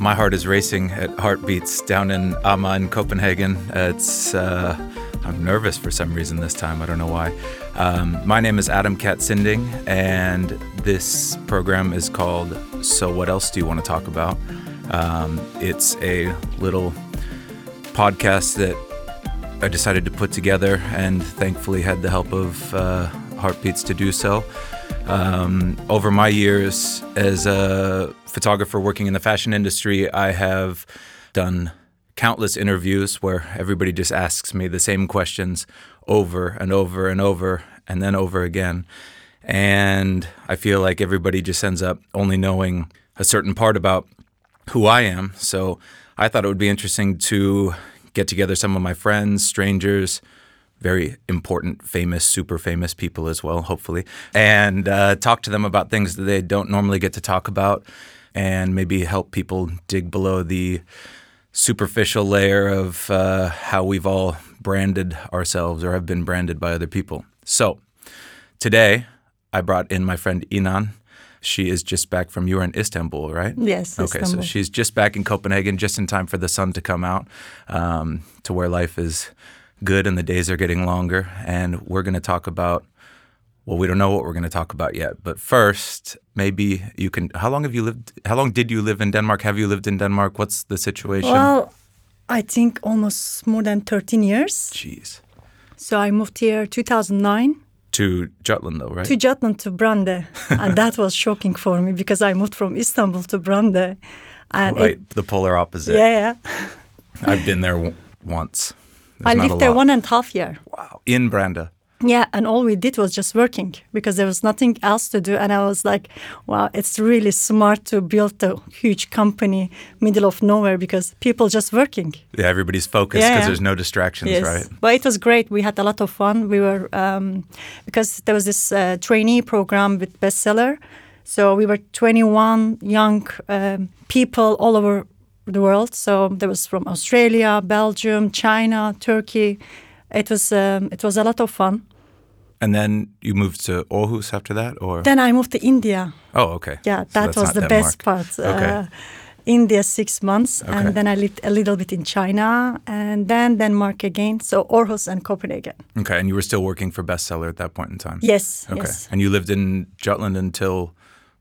My heart is racing at Heartbeats down in Amager in Copenhagen. It's uh, I'm nervous for some reason this time. I don't know why. Um, my name is Adam Katz Sinding, and this program is called "So What Else Do You Want to Talk About?" Um, it's a little podcast that I decided to put together, and thankfully had the help of uh, Heartbeats to do so. Um, over my years as a photographer working in the fashion industry, I have done countless interviews where everybody just asks me the same questions over and over and over and then over again. And I feel like everybody just ends up only knowing a certain part about who I am. So I thought it would be interesting to get together some of my friends, strangers, very important, famous, super famous people as well, hopefully, and uh, talk to them about things that they don't normally get to talk about and maybe help people dig below the superficial layer of uh, how we've all branded ourselves or have been branded by other people. So today, I brought in my friend Inan. She is just back from you were in Istanbul, right? Yes. Okay, Istanbul. so she's just back in Copenhagen, just in time for the sun to come out, um, to where life is good and the days are getting longer. And we're going to talk about, well, we don't know what we're going to talk about yet. But first, maybe you can, how long have you lived, how long did you live in Denmark? Have you lived in Denmark? What's the situation? Well, I think almost more than 13 years. Jeez. So I moved here 2009 To Jutland, though, right? to Jutland to Brande. and that was shocking for me because I moved from Istanbul to Brande. And right, it, the polar opposite. yeah, yeah. I've been there w- once. I There's lived there one and a half year. Wow. In Brande. Yeah, and all we did was just working because there was nothing else to do. And I was like, wow, it's really smart to build a huge company middle of nowhere because people just working. Yeah, everybody's focused because Yeah. there's no distractions, Yes, right? but it was great. We had a lot of fun. We were um, because there was this uh, trainee program with bestseller, so we were 21 young um, people all over the world. So there was from Australia, Belgium, China, Turkey. It was um, it was a lot of fun. And then you moved to Aarhus after that, or? Then I moved to India. oh, okay. Yeah, So that was the Denmark. best part. Okay. Uh, India six months, Okay. and then I lived a little bit in China, and then Denmark again. So Aarhus and Copenhagen. Okay, and you were still working for Bestseller at that point in time? Yes, Okay. yes. And you lived in Jutland until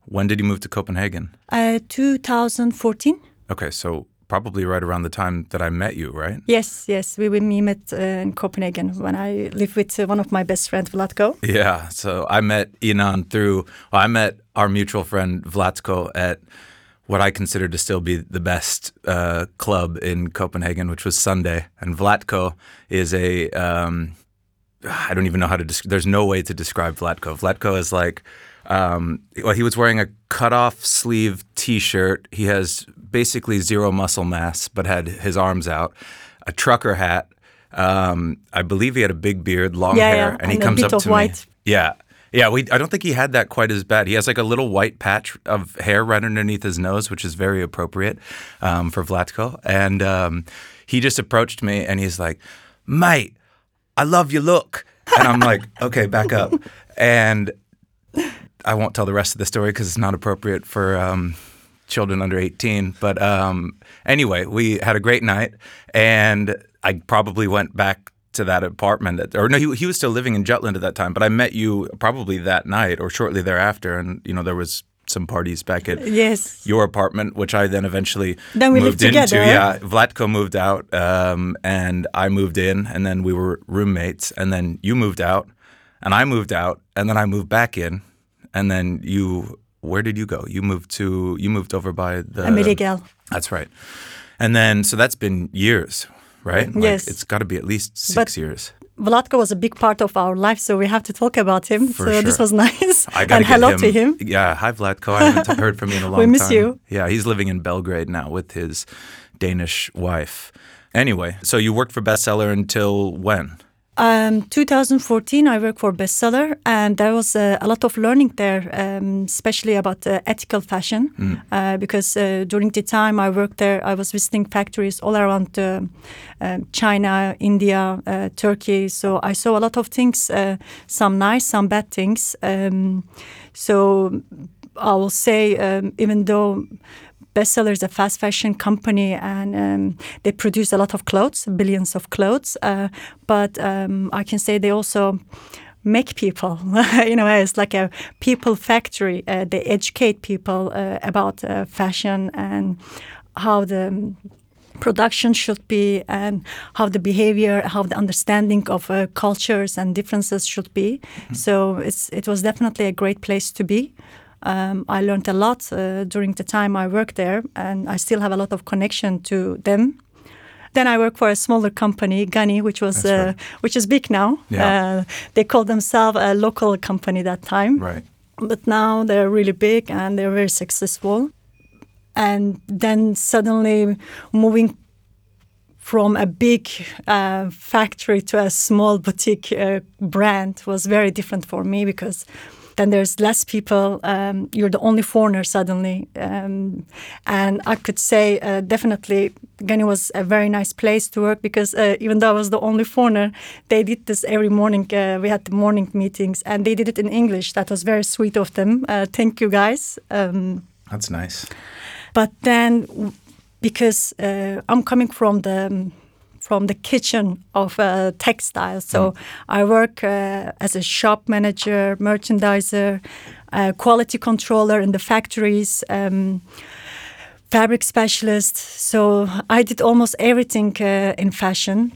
when did you move to Copenhagen? Uh, 2014. Okay, so probably right around the time that I met you, right? Yes, yes, we we met uh, in Copenhagen when I lived with uh, one of my best friends, Vlatko. Yeah, so I met Inan through, well, I met our mutual friend Vlatko at what I consider to still be the best uh, club in Copenhagen, which was Sunday. And Vlatko is a, um, I don't even know how to, desc- there's no way to describe Vlatko. Vlatko is like, um, well, he was wearing a cut-off sleeve T-shirt. He has basically zero muscle mass, but had his arms out. A trucker hat. Um, I believe he had a big beard, long Yeah, hair, yeah, and he and a comes up to white. me. Yeah, yeah. We I don't think he had that quite as bad. He has like a little white patch of hair right underneath his nose, which is very appropriate um, for Vlatko. And um, he just approached me and he's like, "Mate, I love your look." And I'm like, "Okay, back up." And I won't tell the rest of the story because it's not appropriate for um, children under 18. But um, anyway, we had a great night, and I probably went back to that apartment. At, or no, he, he was still living in Jutland at that time. But I met you probably that night or shortly thereafter, and you know there was some parties back at Yes. your apartment, which I then eventually Then we moved lived into. together. Yeah, Vlatko moved out, um, and I moved in, and then we were roommates, and then you moved out, and I moved out, and then I moved back in, and then you. Where did you go? You moved to. You moved over by the. Amerigal. That's right, and then so that's been years, right? Like, Yes. it's got to be at least six But- years. Vlatko was a big part of our life, so we have to talk about him. For so this was nice. I got and hello to him. Yeah, hi Vlatko. I haven't heard from you in a long time. We miss time. you. Yeah, he's living in Belgrade now with his Danish wife. Anyway, so you worked for Bestseller until when? Um, 2014, I worked for Bestseller, and there was uh, a lot of learning there, um, especially about uh, ethical fashion. Uh, because uh, during the time I worked there, I was visiting factories all around uh, um China, India, uh, Turkey. So I saw a lot of things, some nice, some bad things. Um, so I will say, um, even though bestseller is a fast fashion company and um, they produce a lot of clothes, billions of clothes, uh, but um, I can say they also make people. you know, it's like a people factory. Uh, they educate people uh, about uh, fashion and how the production should be and how the behavior, how the understanding of uh, cultures and differences should be. Mm-hmm. So it's it was definitely a great place to be. Um, I learned a lot uh, during the time I worked there, and I still have a lot of connection to them. Then I work for a smaller company, Ganni, which was uh, right. which is big now. Yeah. Uh, they called themselves a local company that time. Right. But now they're really big and they're very successful and then suddenly moving from a big uh, factory to a small boutique uh, brand was very different for me because then there's less people. Um, you're the only foreigner suddenly, um, and I could say uh, definitely Ganni was a very nice place to work because uh, even though I was the only foreigner, they did this every morning. Uh, we had the morning meetings, and they did it in English. That was very sweet of them. Uh, thank you, guys. Um, That's nice. But then, because uh, I'm coming from the from the kitchen of uh, textiles, so mm. I work uh, as a shop manager, merchandiser, uh, quality controller in the factories. Um, fabric specialist so i did almost everything uh, in fashion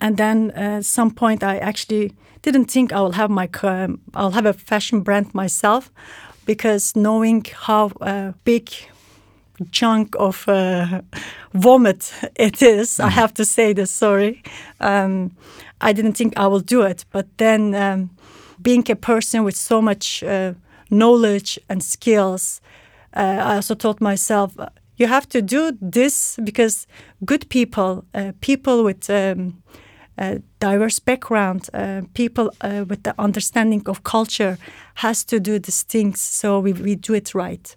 and then uh, at some point i actually didn't think i will have my um, i'll have a fashion brand myself because knowing how uh, big chunk of uh, vomit it is. Mm. I have to say this. Sorry, um, I didn't think I will do it, but then um, being a person with so much uh, knowledge and skills, uh, I also taught myself you have to do this because good people, uh, people with um, diverse background, uh, people uh, with the understanding of culture, has to do these things so we, we do it right.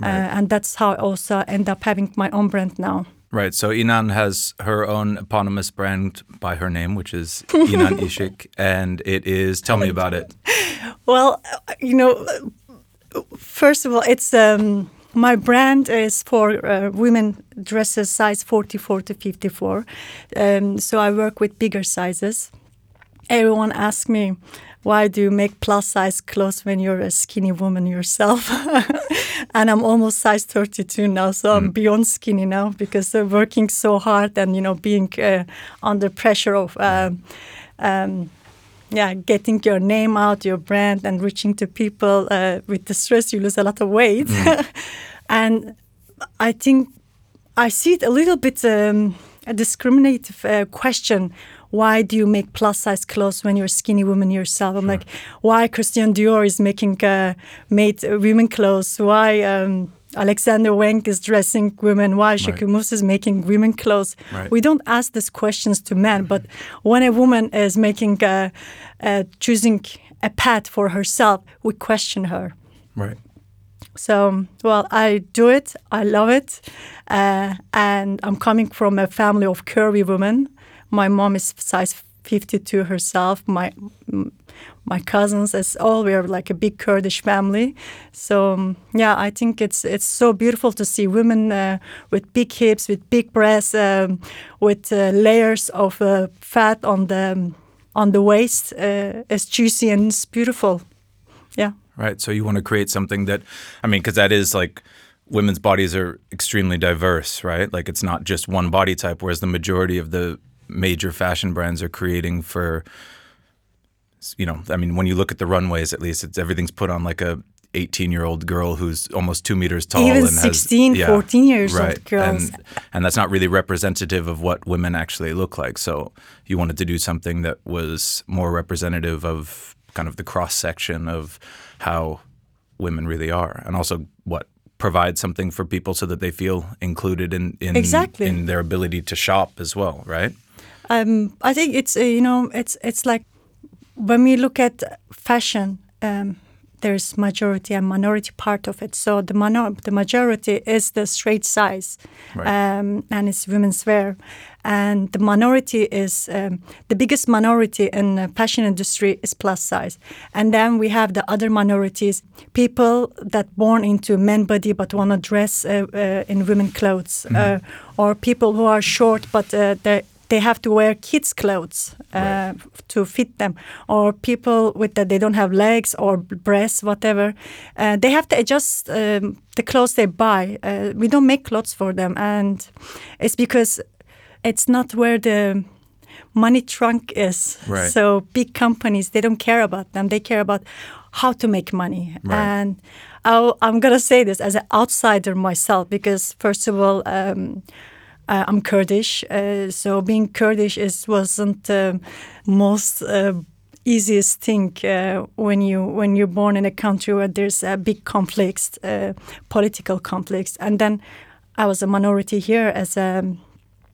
Right. Uh, and that's how I also end up having my own brand now. Right. So Inan has her own eponymous brand by her name, which is Inan Isik, and it is. Tell me about it. Well, you know, first of all, it's um, my brand is for uh, women dresses size 44 to 54. Um, so I work with bigger sizes. Everyone asks me, why do you make plus size clothes when you're a skinny woman yourself? and I'm almost size 32 now, so I'm mm. beyond skinny now because I'm working so hard and you know being uh, under pressure of. Uh, um, yeah, getting your name out, your brand, and reaching to people uh, with the stress, you lose a lot of weight. Mm. and I think I see it a little bit um, a discriminative uh, question why do you make plus size clothes when you're a skinny woman yourself? I'm sure. like, why Christian Dior is making uh, made women clothes? Why um, Alexander Wang is dressing women? Why Jacquemus right. is making women clothes? Right. We don't ask these questions to men, but when a woman is making uh, uh, choosing a path for herself, we question her. Right. So, well, I do it. I love it. Uh, and I'm coming from a family of curvy women. My mom is size 52 herself. My my cousins as all we are like a big Kurdish family. So um, yeah, I think it's it's so beautiful to see women uh, with big hips, with big breasts, um, with uh, layers of uh, fat on the on the waist. Uh, it's juicy and it's beautiful. Yeah. Right. So you want to create something that, I mean, because that is like women's bodies are extremely diverse, right? Like it's not just one body type, whereas the majority of the major fashion brands are creating for you know i mean when you look at the runways at least it's everything's put on like a 18 year old girl who's almost two meters tall even and 16 has, yeah, 14 years right. old girls and, and that's not really representative of what women actually look like so you wanted to do something that was more representative of kind of the cross section of how women really are and also what provide something for people so that they feel included in in, exactly. in their ability to shop as well right um, I think it's uh, you know it's it's like when we look at fashion, um, there's majority and minority part of it. So the minor- the majority is the straight size, Right. um, and it's women's wear, and the minority is um, the biggest minority in the fashion industry is plus size, and then we have the other minorities, people that born into men body but want to dress uh, uh, in women clothes, uh, or people who are short but uh, they they have to wear kids' clothes uh, Right. to fit them, or people with that they don't have legs or breasts, whatever. Uh, they have to adjust um, the clothes they buy. Uh, we don't make clothes for them, and it's because it's not where the money trunk is. Right. So big companies they don't care about them. They care about how to make money. Right. And I'll, I'm gonna say this as an outsider myself because first of all. Um, uh, I'm Kurdish, uh, so being Kurdish is wasn't the most uh, easiest thing uh, when you when you're born in a country where there's a big conflicts, uh, political conflicts, and then I was a minority here as a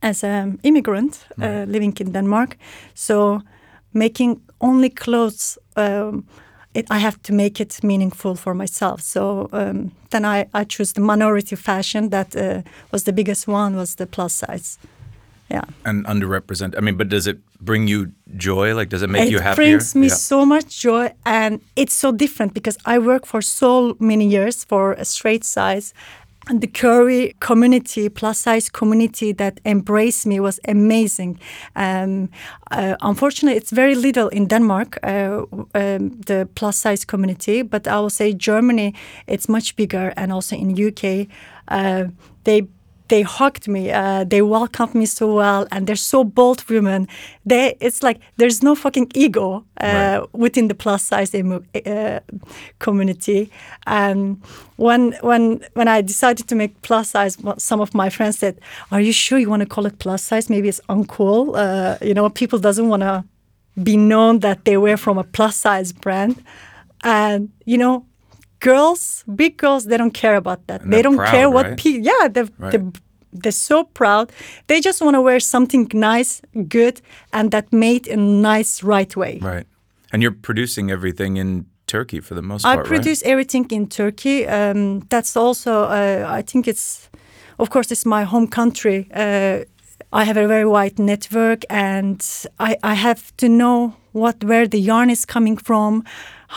as an immigrant uh, living in Denmark, so making only clothes. Um, it, I have to make it meaningful for myself. So um, then I, I choose the minority fashion that uh, was the biggest one was the plus size. Yeah. And underrepresented. I mean, but does it bring you joy? Like, does it make it you happier? It brings me Yeah. so much joy and it's so different because I work for so many years for a straight size the curry community, plus size community that embraced me was amazing. Um, uh, unfortunately, it's very little in Denmark, uh, um, the plus size community, but I will say Germany, it's much bigger, and also in UK, uh, they they hugged me. Uh, they welcomed me so well, and they're so bold women. They, it's like there's no fucking ego uh, Right. within the plus size uh, community. And when when when I decided to make plus size, some of my friends said, "Are you sure you want to call it plus size? Maybe it's uncool. Uh, you know, people doesn't want to be known that they wear from a plus size brand." And you know, girls, big girls, they don't care about that. And they don't proud, care what right? pe- yeah, they're, Right. they're, they're so proud. They just want to wear something nice, good, and that made in nice, right way. Right. And you're producing everything in Turkey for the most I part, I produce everything in Turkey. Um, that's also, uh, I think it's, of course, it's my home country. Uh, I have a very wide network, and I, I have to know what where the yarn is coming from,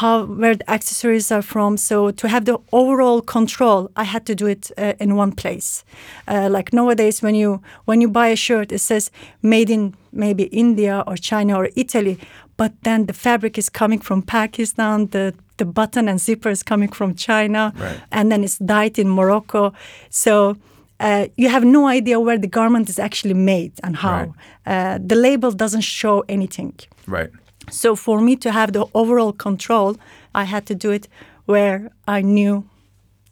how where the accessories are from. So to have the overall control, I had to do it uh, in one place. Uh, like nowadays, when you when you buy a shirt, it says made in maybe India or China or Italy, but then the fabric is coming from Pakistan. The the button and zipper is coming from China, Right. and then it's dyed in Morocco. So. Uh, you have no idea where the garment is actually made and how. Right. Uh, the label doesn't show anything. Right. So for me to have the overall control, I had to do it where I knew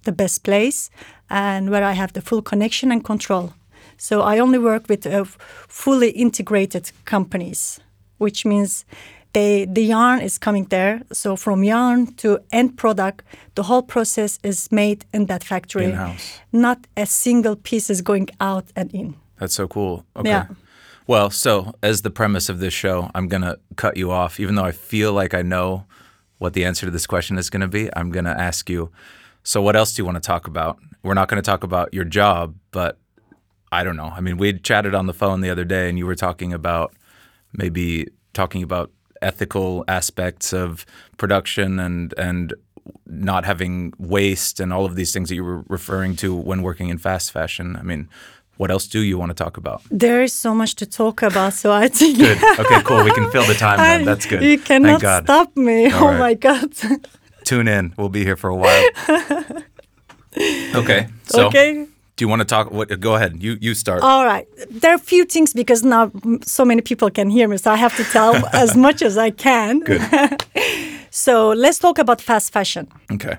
the best place and where I have the full connection and control. So I only work with uh, fully integrated companies, which means they the yarn is coming there. So from yarn to end product, the whole process is made in that factory. In-house. Not a single piece is going out and in. That's so cool. Okay. Yeah. Well, so as the premise of this show, I'm going to cut you off. Even though I feel like I know what the answer to this question is going to be, I'm going to ask you so, what else do you want to talk about? We're not going to talk about your job, but I don't know. I mean, we chatted on the phone the other day and you were talking about maybe talking about ethical aspects of production and, and, not having waste and all of these things that you were referring to when working in fast fashion. I mean, what else do you want to talk about? There is so much to talk about, so I think Good. Okay, cool. We can fill the time then. That's good. You cannot stop me. All oh right. my God. Tune in. We'll be here for a while. okay. So, okay. do you want to talk? What? Go ahead. You you start. All right. There are a few things because now so many people can hear me, so I have to tell as much as I can. Good. So let's talk about fast fashion. Okay.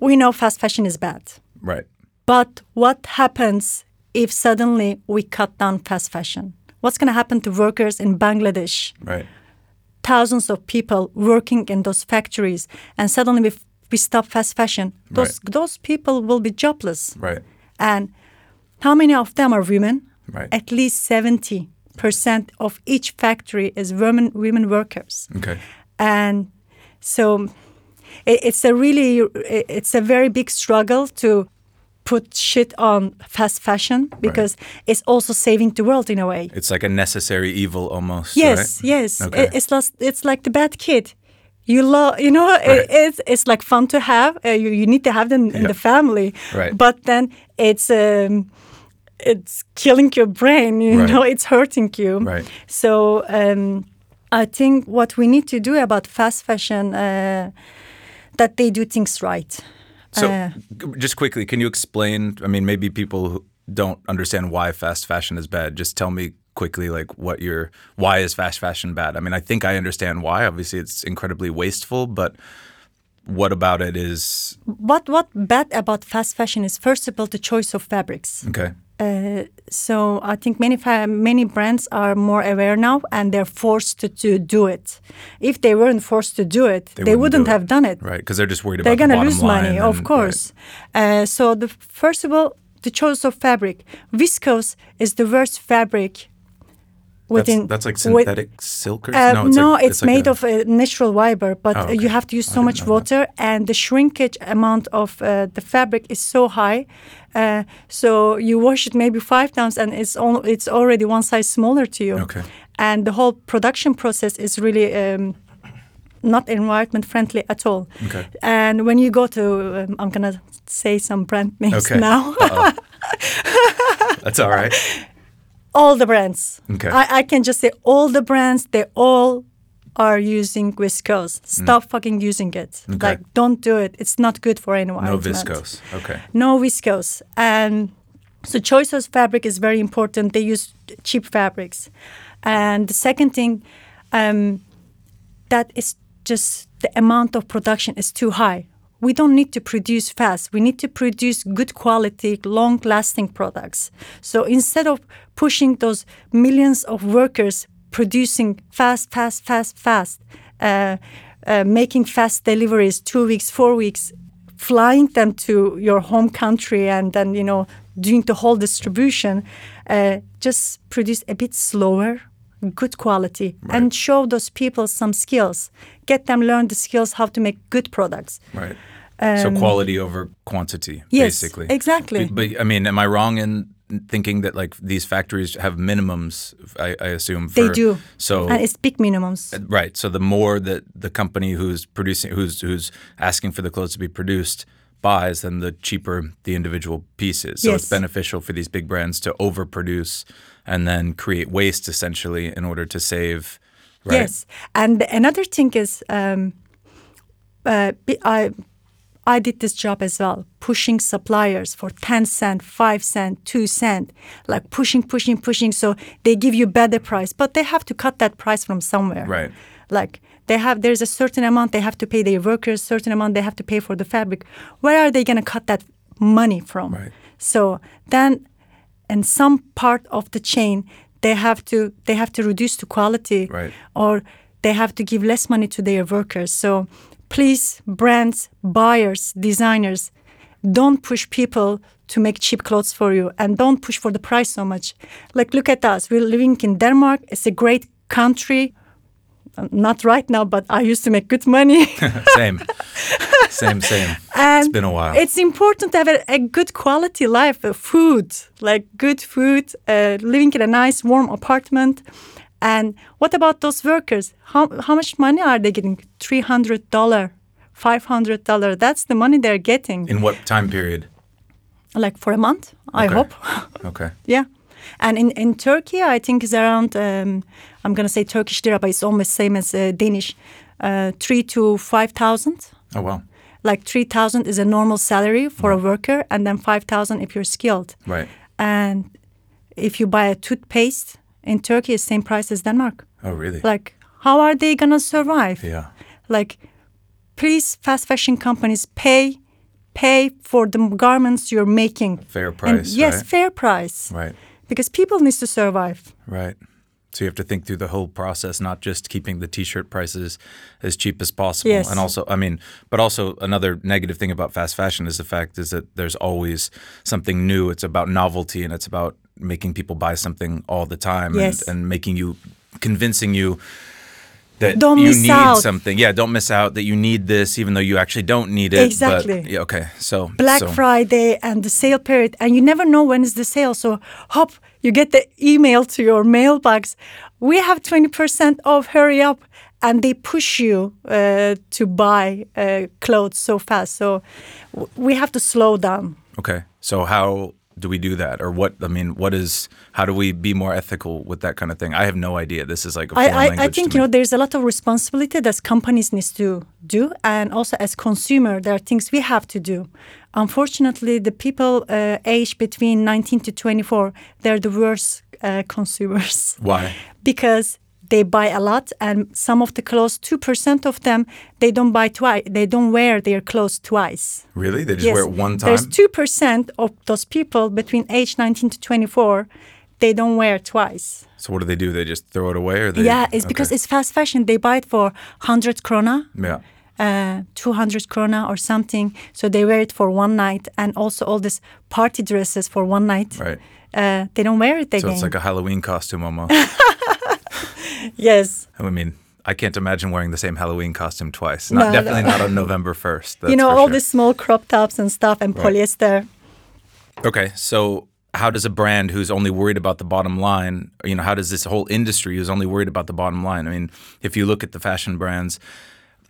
We know fast fashion is bad. Right. But what happens if suddenly we cut down fast fashion? What's going to happen to workers in Bangladesh? Right. thousands of people working in those factories and suddenly we, we stop fast fashion those those people will be jobless Right. and how many of them are women Right. at least 70% of each factory is women women workers Okay. and so it, it's a really it- it's a very big struggle to put shit on fast fashion because it's also saving the world in a way. It's like a necessary evil almost. Yes, right? yes. Okay. It's like it's like the bad kid. You love, you know, Right. it, it's it's like fun to have. Uh, you you need to have them in the family. Right. But then it's um, it's killing your brain. You Right. know, it's hurting you. Right. So um, I think what we need to do about fast fashion uh, that they do things right. So, Uh, just quickly, can you explain? I mean, maybe people who don't understand why fast fashion is bad. Just tell me quickly, like, what your why is fast fashion bad? I mean, I think I understand why. Obviously, it's incredibly wasteful, but what about it is what what bad about fast fashion is first of all the choice of fabrics. okay? Uh, so I think many many brands are more aware now, and they're forced to, to do it. If they weren't forced to do it, they, wouldn't wouldn't do it. have done it. Right, because they're just worried about. They're gonna the lose money, line of and- course. Uh, so the first of all, the choice of fabric. Viscose is the worst fabric. Within That's, that's like with- synthetic silk or uh, no? It's, no, like, it's, like made a- of uh, natural fiber, but Oh, okay. you have to use so much know that. water, and the shrinkage amount of uh, the fabric is so high. Uh, so you wash it maybe five times, and it's al- it's already one size smaller to you. Okay. And the whole production process is really. Um, not environment friendly at all. Okay. And when you go to, um, I'm gonna say some brand names Okay. now. That's all right. All the brands. Okay. I, I can just say all the brands, they all are using viscose. Stop fucking using it. Mm. Okay. Like, don't do it. It's not good for anyone. No viscose. Okay. No viscose. And so choice of fabric is very important. They use cheap fabrics. And the second thing, um, that is just the amount of production is too high. We don't need to produce fast. We need to produce good quality, long lasting products. So instead of pushing those millions of workers producing fast, fast, fast, fast, uh, uh, making fast deliveries, two weeks, four weeks, flying them to your home country and then, you know, doing the whole distribution, uh, just produce a bit slower, good quality and show those people some skills get them learn the skills how to make good products Right. So quality over quantity, Um, yes, basically. exactly. But, but, I mean, am I wrong in thinking that like these factories have minimums? I, I assume they do So and it's big minimums right. So the more that the company who's producing, who's who's asking for the clothes to be produced buys, then the cheaper the individual piece is. So Yes. it's beneficial for these big brands to overproduce and then create waste essentially in order to save. Right. yes and another thing is um, uh, I, I did this job as well, pushing suppliers for 10 cent, 5 cent, 2 cent, like pushing, pushing, pushing. So they give you better price, but they have to cut that price from somewhere. Right. Like they have, there's a certain amount they have to pay their workers, certain amount they have to pay for the fabric. Where are they going to cut that money from? Right. So then, in some part of the chain, they have to they have to reduce the quality, Right. or they have to give less money to their workers. So please, brands, buyers, designers, don't push people to make cheap clothes for you, and don't push for the price so much. Like look at us, we're living in Denmark. It's a great country. Not right now, but I used to make good money. same. Same. Same. And it's been a while. It's important to have a, a good quality life, uh, food, like good food, uh, living in a nice warm apartment. And what about those workers? How how much money are they getting? Three hundred dollar, five hundred dollar. That's the money they're getting. in what time period? like for a month, I hope. Okay. yeah. And in, in Turkey, I think it's around, um, I'm going to say Turkish lira, but it's almost same as uh, Danish, uh, three to 5,000. Oh wow. like 3000 is a normal salary for a worker and then 5000 if you're skilled Right. and if you buy a toothpaste in turkey it's same price as denmark Oh really? like how are they gonna survive yeah. like please fast fashion companies pay pay for the garments you're making Fair And price. yes Right. fair price Right. because people need to survive Right. So you have to think through the whole process, not just keeping the t-shirt prices as cheap as possible. Yes. And also, I mean, but also another negative thing about fast fashion is the fact is that there's always something new. It's about novelty and it's about making people buy something all the time Yes. and, and making you convincing you that Don't you need out. something. Yeah, don't miss out that you need this, even though you actually don't need it. but- Exactly. yeah, okay. So Black so, Friday and the sale period, and you never know when is the sale. So hop, you get the email to your mailbox. We have twenty percent off. Hurry up! And they push you uh, to buy uh, clothes so fast. So w- we have to slow down. Okay. So how do we do that, or what? I mean, what is? How do we be more ethical with that kind of thing? I have no idea. This is like a I, foreign I, language. I think you know there's a lot of responsibility that companies needs to do, and also as consumer, there are things we have to do. Unfortunately, the people uh, aged between 19 to 24, they're the worst uh, consumers Why? because they buy a lot, and some of the clothes, two percent of them, they don't buy twice. They don't wear their clothes twice. Really? They just wear it one time. There's two percent of those people between age 19 to 24, they don't wear twice. so what do they do? They just throw it away, or they? Yeah, it's because it's fast fashion. They buy it for 100 krona, yeah. uh, 200 krona or something. So they wear it for one night. And also all these party dresses for one night. Right. Uh, they don't wear it again. So it's like a Halloween costume almost. yes. I mean, I can't imagine wearing the same Halloween costume twice. Not No, definitely no. not on November first. you know, all these small crop tops and stuff and Right. polyester. Okay, so how does a brand who's only worried about the bottom line, you know, how does this whole industry who's only worried about the bottom line? I mean, if you look at the fashion brands,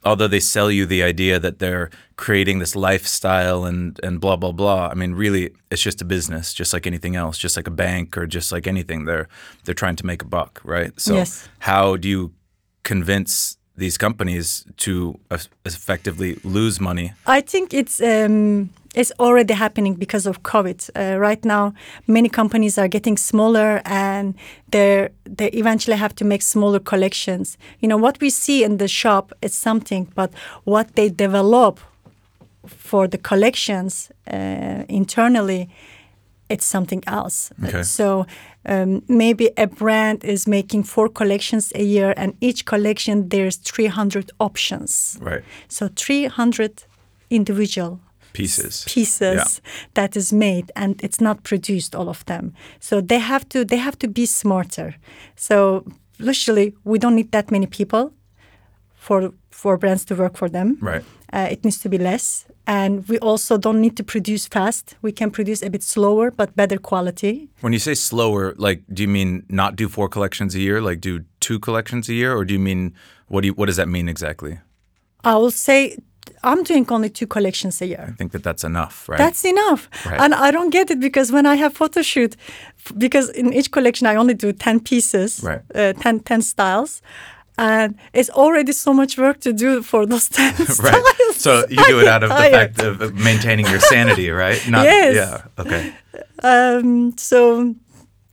although they sell you the idea that they're creating this lifestyle and and blah blah blah, I mean, really, it's just a business, just like anything else, just like a bank or just like anything. They're they're trying to make a buck, right? So Yes. how do you convince these companies to effectively lose money? I think it's um, it's already happening because of COVID. Uh, right now, many companies are getting smaller, and they they eventually have to make smaller collections. You know what we see in the shop is something, but what they develop for the collections uh, internally, it's something else. Okay. So um, maybe a brand is making four collections a year, and each collection there's 300 options. Right. So 300 individual Pieces. pieces that is made and it's not produced all of them. So they have to they have to be smarter. So literally we don't need that many people for for brands to work for them. Right. Uh, it needs to be less and we also don't need to produce fast. We can produce a bit slower but better quality. When you say slower, like, do you mean not do four collections a year, like do two collections a year, or do you mean what do you what does that mean exactly? I will say I'm doing only two collections a year. I think that that's enough, right? That's enough. Right. And I don't get it because when I have photo shoot, because in each collection I only do 10 pieces, Right. uh, 10, 10 styles. And it's already so much work to do for those 10 right. styles. So you do it out of the fact of of maintaining your sanity, right? Not, Yes. Yeah. Okay. Um, so,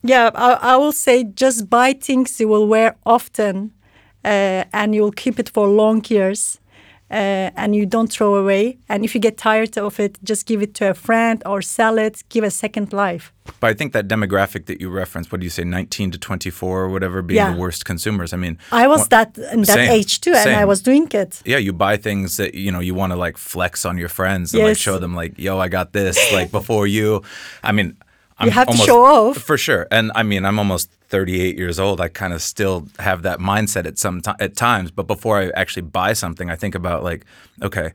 yeah, I, I will say just buy things you will wear often uh, and you'll keep it for long years. Uh, and you don't throw away. And if you get tired of it, just give it to a friend or sell it. Give a second life. But I think that demographic that you referenced, what do you say, 19 to 24 or whatever, being Yeah. the worst consumers. I mean, I was one- that in that Same, age too, and I was doing it. yeah, you buy things that you know you want to like flex on your friends and like show them like, yo, I got this like before you. I mean, I'm You have to show off. for sure. And I mean, I'm almost 38 years old. I kind of still have that mindset at some ti at times. But before I actually buy something, I think about like, okay,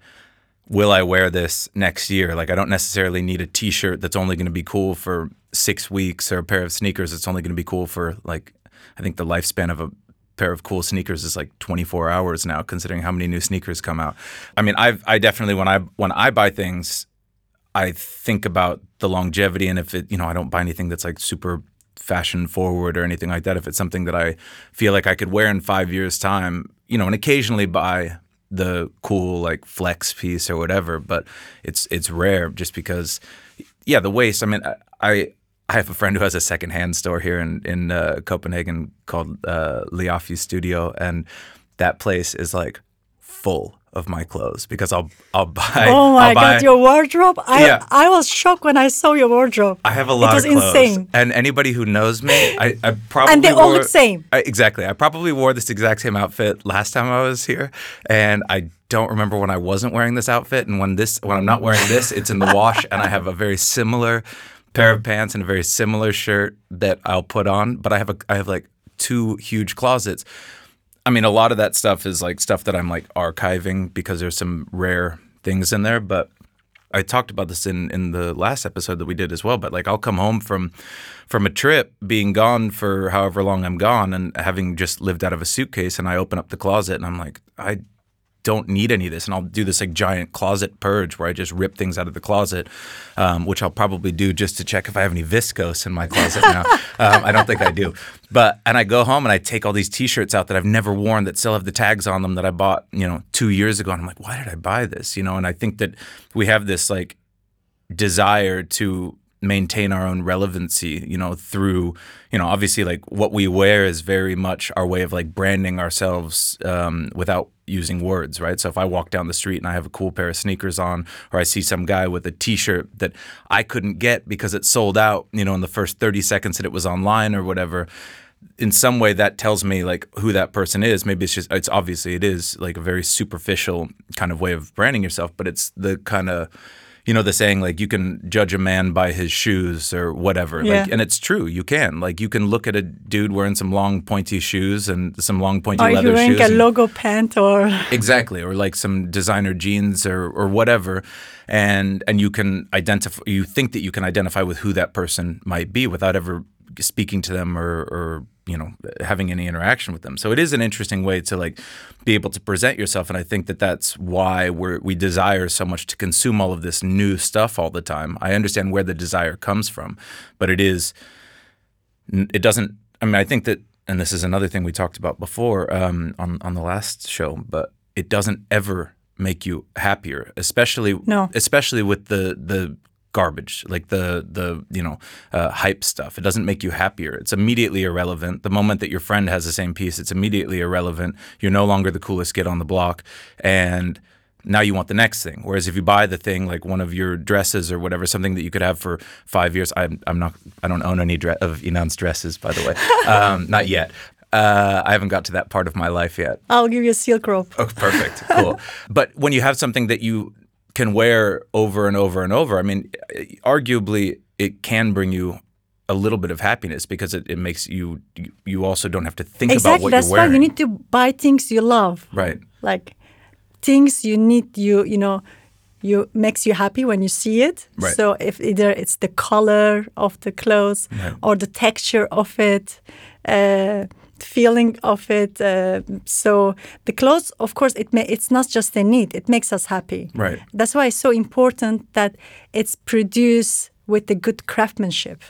will I wear this next year? Like, I don't necessarily need a T-shirt that's only going to be cool for six weeks, or a pair of sneakers that's only going to be cool for like, I think the lifespan of a pair of cool sneakers is like 24 hours now, considering how many new sneakers come out. I mean, I've I definitely when I when I buy things, I think about the longevity and if it, you know, I don't buy anything that's like super fashion forward or anything like that. If it's something that I feel like I could wear in five years' time, you know, and occasionally buy the cool like flex piece or whatever, but it's it's rare just because, yeah, the waste. I mean, I I, have a friend who has a secondhand store here in in uh, Copenhagen called uh, Studio, and that place is like full of my clothes because I'll I'll buy. oh my I'll buy, god, your wardrobe! I Yeah. I was shocked when I saw your wardrobe. I have a lot It was of clothes, insane. and anybody who knows me, I, I probably And they all look same. I, exactly. I probably wore this exact same outfit last time I was here, and I don't remember when I wasn't wearing this outfit, and when this when I'm not wearing this, it's in the wash, and I have a very similar pair of pants and a very similar shirt that I'll put on, but I have a I have like two huge closets. I mean, a lot of that stuff is like stuff that I'm like archiving because there's some rare things in there. But I talked about this in in the last episode that we did as well. But like, I'll come home from from a trip, being gone for however long I'm gone, and having just lived out of a suitcase, and I open up the closet and I'm like, I don't need any of this, and I'll do this like giant closet purge where I just rip things out of the closet, um, which I'll probably do just to check if I have any viscose in my closet now. um, I don't think I do, but and I go home and I take all these T-shirts out that I've never worn that still have the tags on them that I bought, you know, two years ago, and I'm like, why did I buy this? You know, and I think that we have this like desire to maintain our own relevancy you know through you know obviously like what we wear is very much our way of like branding ourselves um, without using words right? So if i walk down the street and i have a cool pair of sneakers on or i see some guy with a t-shirt that i couldn't get because it sold out you know in the first 30 seconds that it was online or whatever in some way that tells me like who that person is. Maybe it's just it's obviously it is like a very superficial kind of way of branding yourself but it's the kind of you know the saying like you can judge a man by his shoes or whatever. Yeah. like and it's true you can. Like you can look at a dude wearing some long pointy shoes and some long pointy you leather wearing shoes a and- logo pant or exactly or like some designer jeans or or whatever. And and you can identify you think that you can identify with who that person might be without ever speaking to them or or you know having any interaction with them so it is an interesting way to like be able to present yourself and i think that that's why we're we desire so much to consume all of this new stuff all the time i understand where the desire comes from but it is it doesn't i mean i think that and this is another thing we talked about before um, on on the last show but it doesn't ever make you happier especially No. especially with the the garbage like the the you know uh, hype stuff it doesn't make you happier it's immediately irrelevant the moment that your friend has the same piece it's immediately irrelevant you're no longer the coolest kid on the block and now you want the next thing. Whereas if you buy the thing like one of your dresses or whatever, something that you could have for five years. I'm, I'm not. I don't own any dre- of Inan's dresses, by the way. um, not yet. Uh, I haven't got to that part of my life yet. I'll give you a silk rope. Oh, perfect. Cool. but when you have something that you can wear over and over and over, I mean, arguably it can bring you a little bit of happiness because it, it makes you, you also don't have to think about Exactly. what That's you're wearing. why you need to buy things you love. right. Like things you need you you know you makes you happy when you see it. Right. So if either it's the color of the clothes or the texture of it, uh, feeling of it. Uh, so the clothes, of course, it may, it's not just a need; it makes us happy. Right. That's why it's so important that it's produced with the good craftsmanship.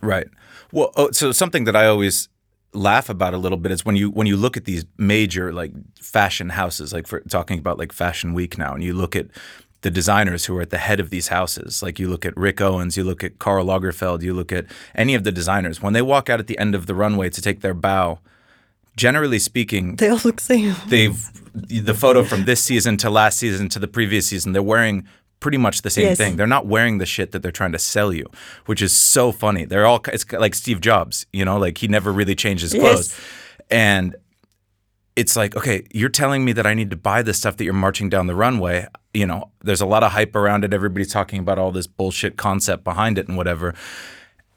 Right. Well, oh, so something that I always laugh about a little bit is when you when you look at these major like fashion houses, like for talking about like Fashion Week now, and you look at the designers who are at the head of these houses. Like you look at Rick Owens, you look at Karl Lagerfeld, you look at any of the designers when they walk out at the end of the runway to take their bow. Generally speaking, They all look the same. they've the photo from this season to last season to the previous season they're wearing pretty much the same Yes. thing they're not wearing the shit that they're trying to sell you which is so funny they're all it's like steve jobs you know like he never really changed his Yes. clothes and it's like okay you're telling me that i need to buy this stuff that you're marching down the runway you know there's a lot of hype around it everybody's talking about all this bullshit concept behind it and whatever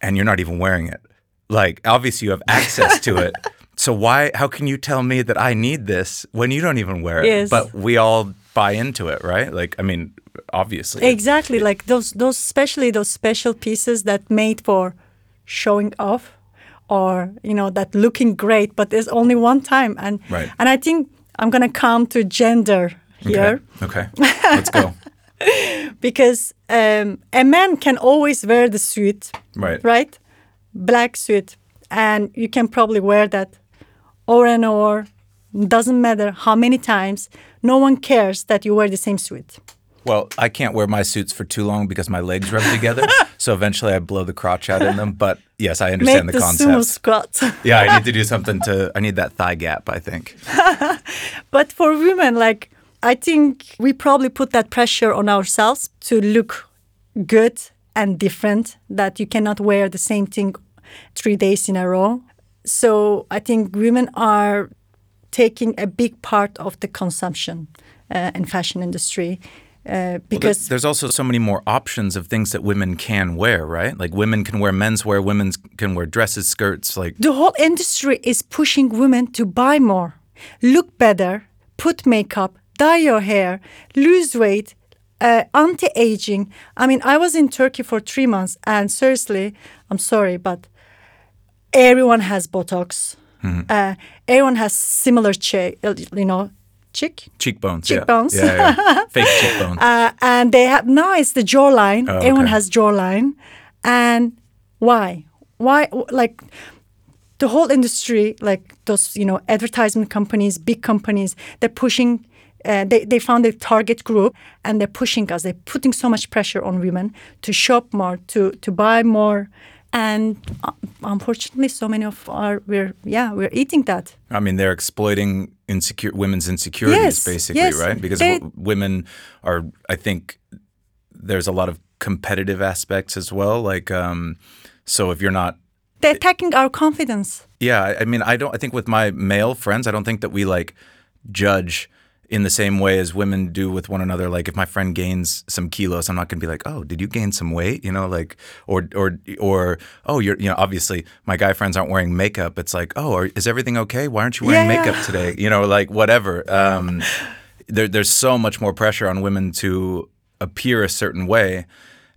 and you're not even wearing it. Like obviously you have access to it. So why how can you tell me that I need this when you don't even wear it? Yes. But we all buy into it, right? Like I mean, obviously. Exactly, like those those especially those special pieces that made for showing off or you know that looking great, but there's only one time and Right. and I think I'm gonna come to gender here Okay. okay. Let's go. because um, a man can always wear the suit, Right. right? Black suit, and you can probably wear that over and over. Doesn't matter how many times. No one cares that you wear the same suit. Well, I can't wear my suits for too long because my legs rub together. so eventually I blow the crotch out in them. But yes, I understand Make the the concept. sumo squat. Yeah, I need to do something to I need that thigh gap, I think. But for women, like I think we probably put that pressure on ourselves to look good and different. That you cannot wear the same thing three days in a row. So I think women are taking a big part of the consumption uh, in fashion industry uh, Well, because there's also so many more options of things that women can wear, right? Like women can wear menswear, women can wear dresses, skirts, like the whole industry is pushing women to buy more. look better, put makeup, dye your hair, lose weight, uh, anti-aging. I mean, I was in Turkey for three months, and seriously, I'm sorry, but everyone has Botox. Uh, everyone has similar, cheek, you know, cheek. Cheekbones. Cheekbones. Yeah, yeah, yeah. Fake cheekbones. Uh, and they have now it's the jawline. Oh, Everyone has jawline, and why? Why? Like the whole industry, like those you know advertisement companies, big companies, they're pushing. Uh, they they found a target group and they're pushing us. They're putting so much pressure on women to shop more, to to buy more, and uh, unfortunately, so many of our we're yeah we're eating that. I mean, they're exploiting insecure women's insecurities, Yes, basically, yes. right? Because They- women are, I think, there's a lot of competitive aspects as well. Like, um, so if you're not, They're attacking our confidence. yeah, I, I mean, I don't. I think with my male friends, I don't think that we like judge in the same way as women do with one another. Like, if my friend gains some kilos, I'm not going to be like, "Oh, did you gain some weight?" You know, like, or or or, "Oh, you're," you know, obviously, my guy friends aren't wearing makeup. It's like, "Oh, are, is everything okay? Why aren't you wearing Yeah. makeup today?" You know, like whatever. Um, there, there's so much more pressure on women to appear a certain way,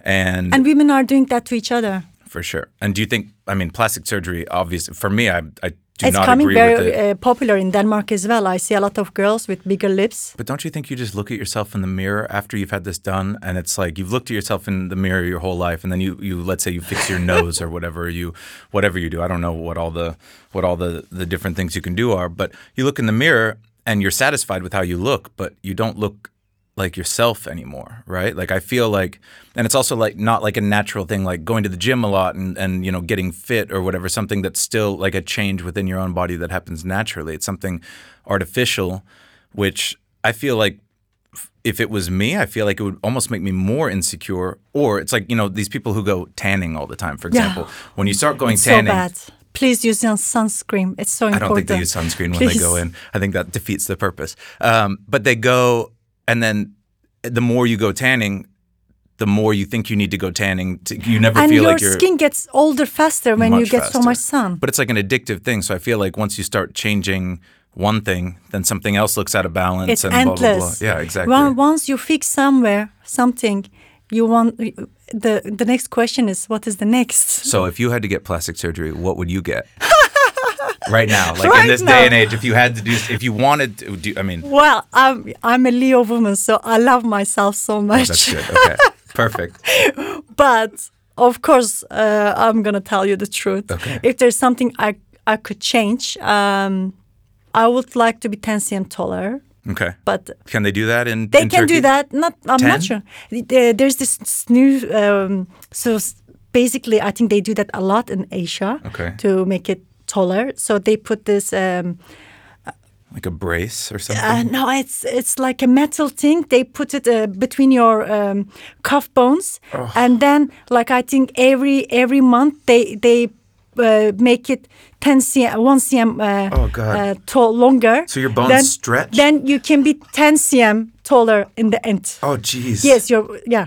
and And women are doing that to each other. for sure. And do you think? I mean, plastic surgery. Obviously, for me, I I do it's coming very it. uh, popular in Denmark as well. I see a lot of girls with bigger lips. But don't you think you just look at yourself in the mirror after you've had this done, and it's like you've looked at yourself in the mirror your whole life, and then you, you let's say you fix your nose or whatever you, whatever you do. I don't know what all the what all the the different things you can do are, but you look in the mirror and you're satisfied with how you look, but you don't look like yourself anymore, right? Like I feel like, and it's also like not like a natural thing, like going to the gym a lot and and you know getting fit or whatever. Something that's still like a change within your own body that happens naturally. It's something artificial, which I feel like if it was me, I feel like it would almost make me more insecure. Or it's like you know these people who go tanning all the time. For Yeah. example, when you start going It's so tanning, bad. Please use your sunscreen. It's so important. I don't think they use sunscreen when they go in. I think that defeats the purpose. Um, but they go, and then the more you go tanning, the more you think you need to go tanning. To, you never And feel your like your skin gets older faster when you get so much sun. But it's like an addictive thing. So I feel like once you start changing one thing, then something else looks out of balance. it's and endless. blah, blah. Yeah, exactly. Once you fix somewhere something, you want the the next question is what is the next? So if you had to get plastic surgery, what would you get? right now, like in this now. day and age, if you had to do, if you wanted to do, I mean, oh, Well, I'm I'm a Leo woman, so I love myself so much. that's good. Okay, perfect. but of course, uh, I'm gonna tell you the truth. Okay. If there's something I I could change, um, I would like to be 10 cm taller. Okay. But Can they do that in? they in can Turkey? do that. Not I'm 10? not sure. There's this new. Um, so basically, I think they do that a lot in Asia Okay. to make it taller. So they put this. Um, like a brace or something. uh, no, it's it's like a metal thing. They put it uh, between your um, cuff bones, Oh. and then like I think every every month they they uh, make it ten cm, one cm uh, Oh, God. uh, tall longer. So your bones then, stretch? Then you can be ten cm taller in the end. oh, jeez. Yes, you're yeah.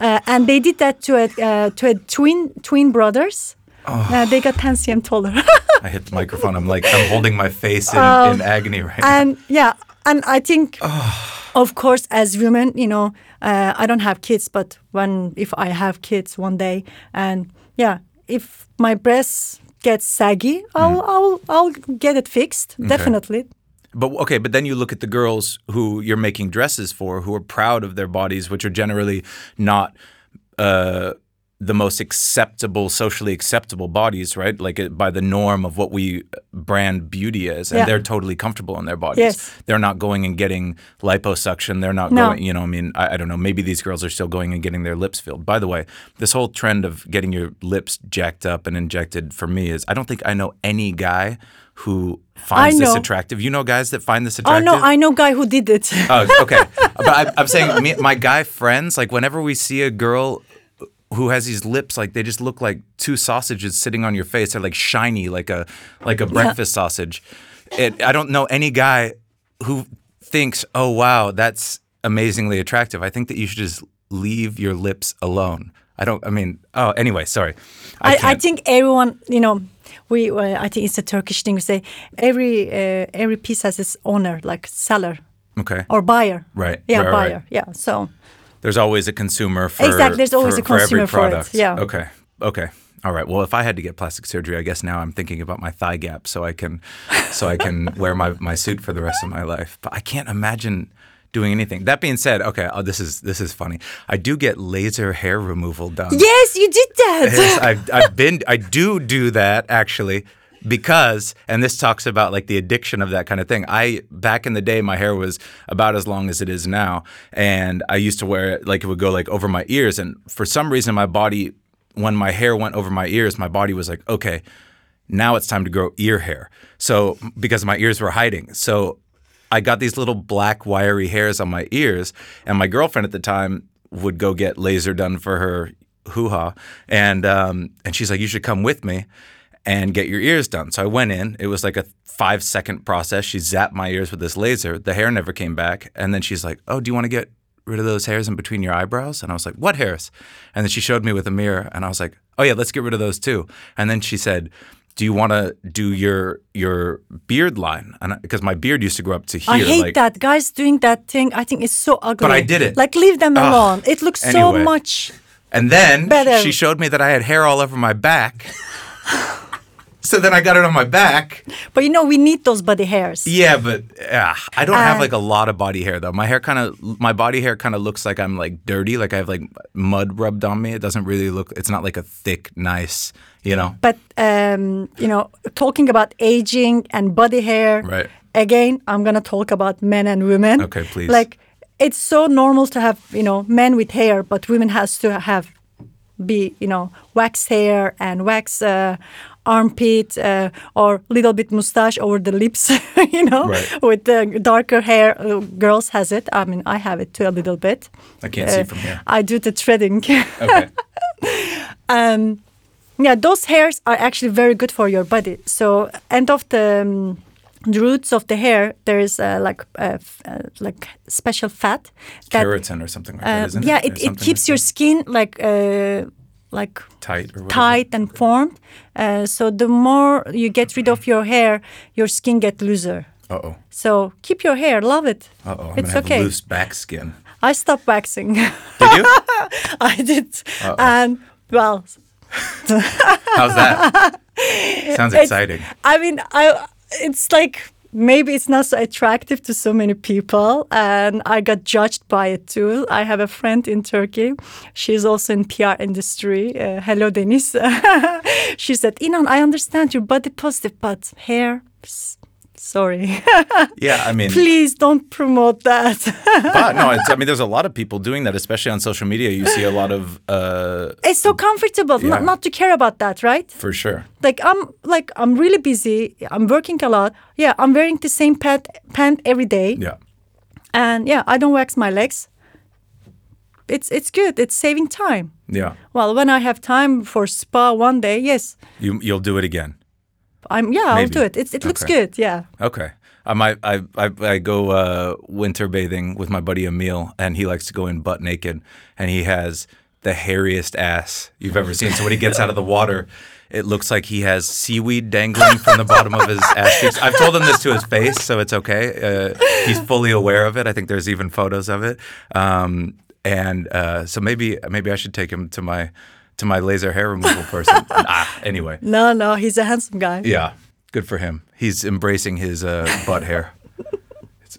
Uh, and they did that to a uh, to a twin twin brothers. Oh. They got 10 cm taller. I hit the microphone. I'm like, I'm holding my face in, in agony right now. Um, and yeah, and I think, of course, as women, you know, uh, I don't have kids, but when if I have kids one day, and yeah, if my breasts get saggy, I'll I'll I'll get it fixed definitely. But okay, but then you look at the girls who you're making dresses for, who are proud of their bodies, which are generally not uh, the most acceptable, socially acceptable bodies, right? Like by the norm of what we brand beauty as, and Yeah. they're totally comfortable in their bodies. Yes. They're not going and getting liposuction. They're not No. going, you know, I mean, I, I don't know. Maybe these girls are still going and getting their lips filled. By the way, this whole trend of getting your lips jacked up and injected for me is, I don't think I know any guy who finds this attractive. You know guys that find this attractive? Oh no, I know guy who did it. Oh, okay. but I, I'm saying me, my guy friends, like whenever we see a girl who has these lips, like they just look like two sausages sitting on your face. They're like shiny, like a like a breakfast sausage. It, I don't know any guy who thinks, "Oh wow, that's amazingly attractive." I think that you should just leave your lips alone. I don't. I mean, oh, anyway, sorry. I, I, can't- think everyone, you know, we. Uh, I think it's a Turkish thing. to say every uh, every piece has its owner, like seller Okay. or buyer. Right, Yeah, right, right. buyer. Yeah. So There's always a consumer for Exactly, there's always for, a consumer for every for it, product. yeah. Okay. Okay. All right. Well, if I had to get plastic surgery, I guess now I'm thinking about my thigh gap so I can so I can wear my, my suit for the rest of my life. But I can't imagine doing anything. That being said, okay, oh, this is this is funny. I do get laser hair removal done. yes, you did that. Yes, I've, I've been, I do do that actually because, and this talks about like the addiction of that kind of thing. I, back in the day, my hair was about as long as it is now. And I used to wear it like it would go like over my ears. And for some reason, my body, when my hair went over my ears, my body was like, okay, now it's time to grow ear hair. So, because my ears were hiding. So, I got these little black wiry hairs on my ears, and my girlfriend at the time would go get laser done for her hoo ha, and um, and she's like, "You should come with me and get your ears done." So I went in. It was like a five second process. She zapped my ears with this laser. The hair never came back, and then she's like, "Oh, do you want to get rid of those hairs in between your eyebrows?" And I was like, "What hairs?" And then she showed me with a mirror, and I was like, "Oh yeah, let's get rid of those too." And then she said. Do you want to do your your beard line? And because my beard used to grow up to here, I hate like, that guys doing that thing. I think it's so ugly. But I did it. Like leave them Ugh. alone. It looks so much. And then Better. she showed me that I had hair all over my back. so then I got it on my back. But you know we need those body hairs. Yeah, but uh, I don't have Uh, like a lot of body hair though. My hair kind of, my body hair kind of looks like I'm like dirty, like I have like mud rubbed on me. It doesn't really look. It's not like a thick, nice, you know. But um, you know, talking about aging and body hair. Right. Again, I'm gonna talk about men and women. Okay, please. Like it's so normal to have you know men with hair, but women has to have be you know wax hair and wax uh, armpit uh, or little bit mustache over the lips. you know, Right. with the darker hair. Uh, girls has it. I mean, I have it too a little bit. I can't see Uh, from here. I do the threading. Okay. um, yeah, those hairs are actually very good for your body. So, end of the, um, the roots of the hair, there is uh, like uh, uh, like special fat that Keratin or something like uh, that, isn't yeah, it? Or it, it keeps like your that. skin like uh, like tight or tight and formed. Uh, so the more you get rid of your hair, your skin get looser. Uh oh. So keep your hair, love it. Uh oh. I'm It's gonna have okay. loose back skin. I stopped waxing. Did you? I did, Uh-oh. and well, How's that? Sounds It's- exciting. I mean, I it's like maybe it's not so attractive to so many people, and I got judged by it too. I have a friend in Turkey. She's also in PR industry. Uh, hello, Deniz. she said, "Inan, I understand you're body positive, but hair." Sorry, Yeah, I mean, please don't promote that. but no, it's, I mean, there's a lot of people doing that, especially on social media. You see a lot of, uh, it's so comfortable Yeah. not, not to care about that, right? for sure. like I'm like I'm really busy. I'm working a lot. Yeah, I'm wearing the same pant pant every day. Yeah. and yeah, I don't wax my legs. It's it's good. It's saving time. Yeah. Well, when I have time for spa one day, yes, You, you'll do it again. I'm yeah, I'll do it. It's, it looks Okay. good. Yeah. Okay. I might. I, I I go uh, winter bathing with my buddy Emil, and he likes to go in butt naked, and he has the hairiest ass you've ever seen. So when he gets out of the water, it looks like he has seaweed dangling from the bottom of his ass cheeks. I've told him this to his face, so it's okay. Uh, he's fully aware of it. I think there's even photos of it. Um, and uh, so maybe maybe I should take him to my to my laser hair removal person. ah, anyway. No, no, he's a handsome guy. Yeah, good for him. He's embracing his uh, butt hair.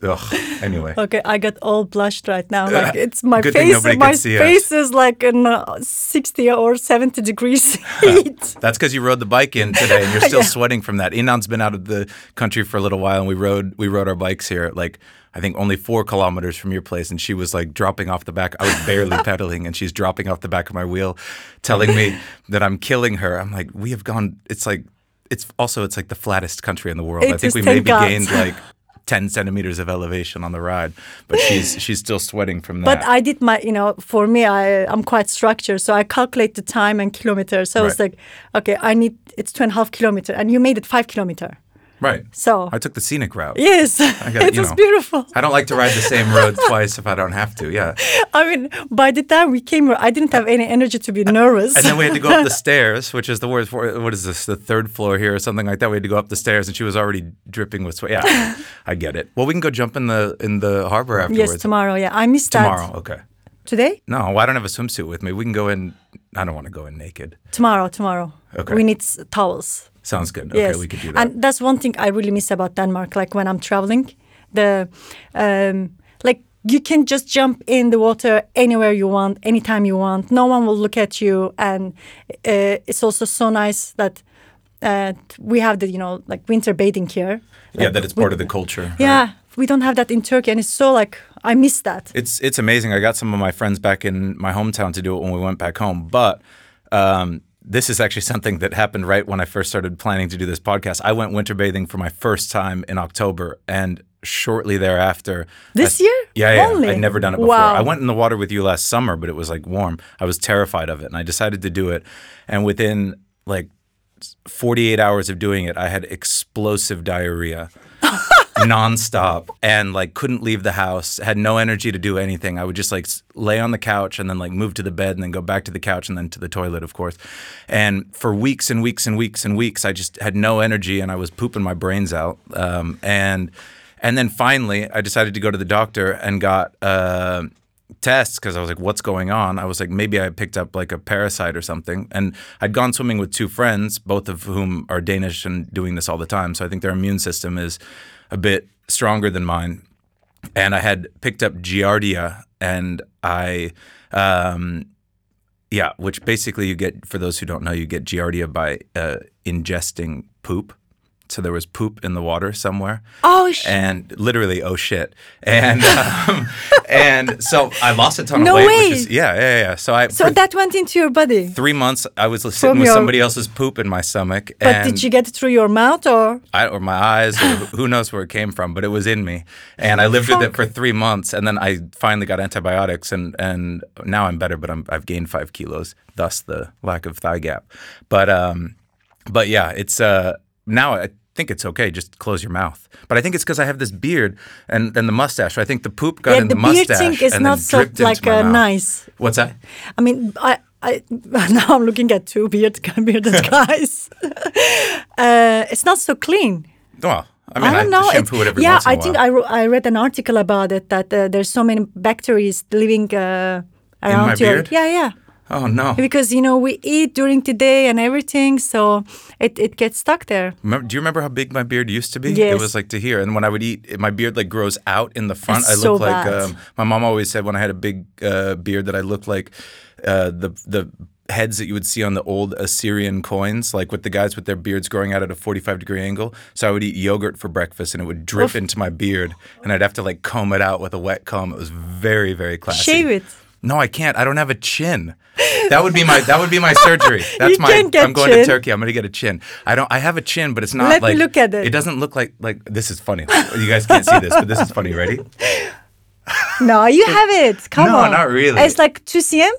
Ugh. Anyway, Okay, I got all blushed right now. Like it's my Good face. My can see us. face is like in uh, sixty or seventy degrees heat. that's because you rode the bike in today, and you're still sweating from that. Inan's been out of the country for a little while, and we rode we rode our bikes here, like I think only four kilometers from your place, and she was like dropping off the back. I was barely pedaling, and she's dropping off the back of my wheel, telling me that I'm killing her. I'm like, we have gone. It's like it's also it's like the flattest country in the world. I It think we maybe God. gained like. 10 centimeters of elevation on the ride, but she's she's still sweating from that. But I did my, you know, for me, I I'm quite structured, so I calculate the time and kilometers. So I was like, okay, I need it's two and a half kilometer, and you made it five kilometer. Right. So I took the scenic route. yes, gotta, it was know. beautiful. I don't like to ride the same road twice if I don't have to. Yeah. I mean, by the time we came here, I didn't have any energy to be nervous. And then we had to go up the stairs, which is the worst. What is this? The third floor here or something like that. We had to go up the stairs, and she was already dripping with sweat. Yeah, I get it. Well, we can go jump in the in the harbor afterwards. yes, tomorrow. Yeah, I missed Tomorrow, that. okay. Today? No, I don't have a swimsuit with me. We can go in. I don't want to go in naked. Tomorrow, tomorrow. Okay. We need towels. Sounds good. Okay, yes. we could do that. And that's one thing I really miss about Denmark. Like when I'm traveling, the um, like you can just jump in the water anywhere you want, anytime you want. No one will look at you, and uh, it's also so nice that uh, we have the you know like winter bathing here. yeah, that it's we- part of the culture. right? Yeah, we don't have that in Turkey, and it's so like I miss that. It's it's amazing. I got some of my friends back in my hometown to do it when we went back home, but um, this is actually something that happened right when I first started planning to do this podcast. I went winter bathing for my first time in October, and shortly thereafter, This I- year? yeah, yeah, Only? I'd never done it before. Wow. I went in the water with you last summer, but it was like warm. I was terrified of it, and I decided to do it. And within like 48 hours of doing it, I had explosive diarrhea nonstop and like couldn't leave the house, had no energy to do anything. I would just like lay on the couch and then like move to the bed and then go back to the couch and then to the toilet, of course. And for weeks and weeks and weeks and weeks, I just had no energy and I was pooping my brains out. Um, and and then finally, I decided to go to the doctor and got. Uh, tests because I was like, what's going on? I was like, maybe I picked up like a parasite or something. And I'd gone swimming with two friends, both of whom are Danish and doing this all the time. So I think their immune system is a bit stronger than mine. And I had picked up Giardia and I, um, yeah, which basically you get, for those who don't know, you get Giardia by uh, ingesting poop. So there was poop in the water somewhere Oh, sh- and literally oh shit and um, and so I lost a ton No of weight way. which is yeah yeah yeah so I so that went into your body. three months I was sitting From with your- somebody else's poop in my stomach But did you get it through your mouth or? I, or my eyes or who knows where it came from but it was in me and I lived with it for three months and then I finally got antibiotics and and now I'm better but I'm, I've gained five kilos thus the lack of thigh gap but um but yeah it's uh now I think it's okay just close your mouth but I think it's because I have this beard and and the mustache I think the poop got yeah, in the the, beard mustache thing is and not then so like uh, nice. what's that I mean, I, I now I'm looking at two beard bearded guys. uh, it's not so clean. well I mean I don't know. shampoo it's- it every yeah, once in a I think. I, I read an article about it that uh, there's so many bacteria living uh, around your beard? yeah yeah oh no because you know we eat during the day and everything so it, it gets stuck there. Remember, do you remember how big my beard used to be? It was like to here, and when I would eat, my beard like grows out in the front. That's I look so like um, my mom always said when I had a big uh, beard that I looked like uh, the the heads that you would see on the old Assyrian coins, like with the guys with their beards growing out at a forty five degree angle. So I would eat yogurt for breakfast, and it would drip into my beard, and I'd have to like comb it out with a wet comb. It was very very classy. Shave it. No, I can't. I don't have a chin. That would be my that would be my surgery. That's my. I'm going chin. to Turkey. I'm going to get a chin. I don't. I have a chin, but it's not Let me like. look at it. It doesn't look like like this is funny. You guys can't see this, but this is funny. Ready? No, you have it. Come No, on. No, not really. It's like two cm.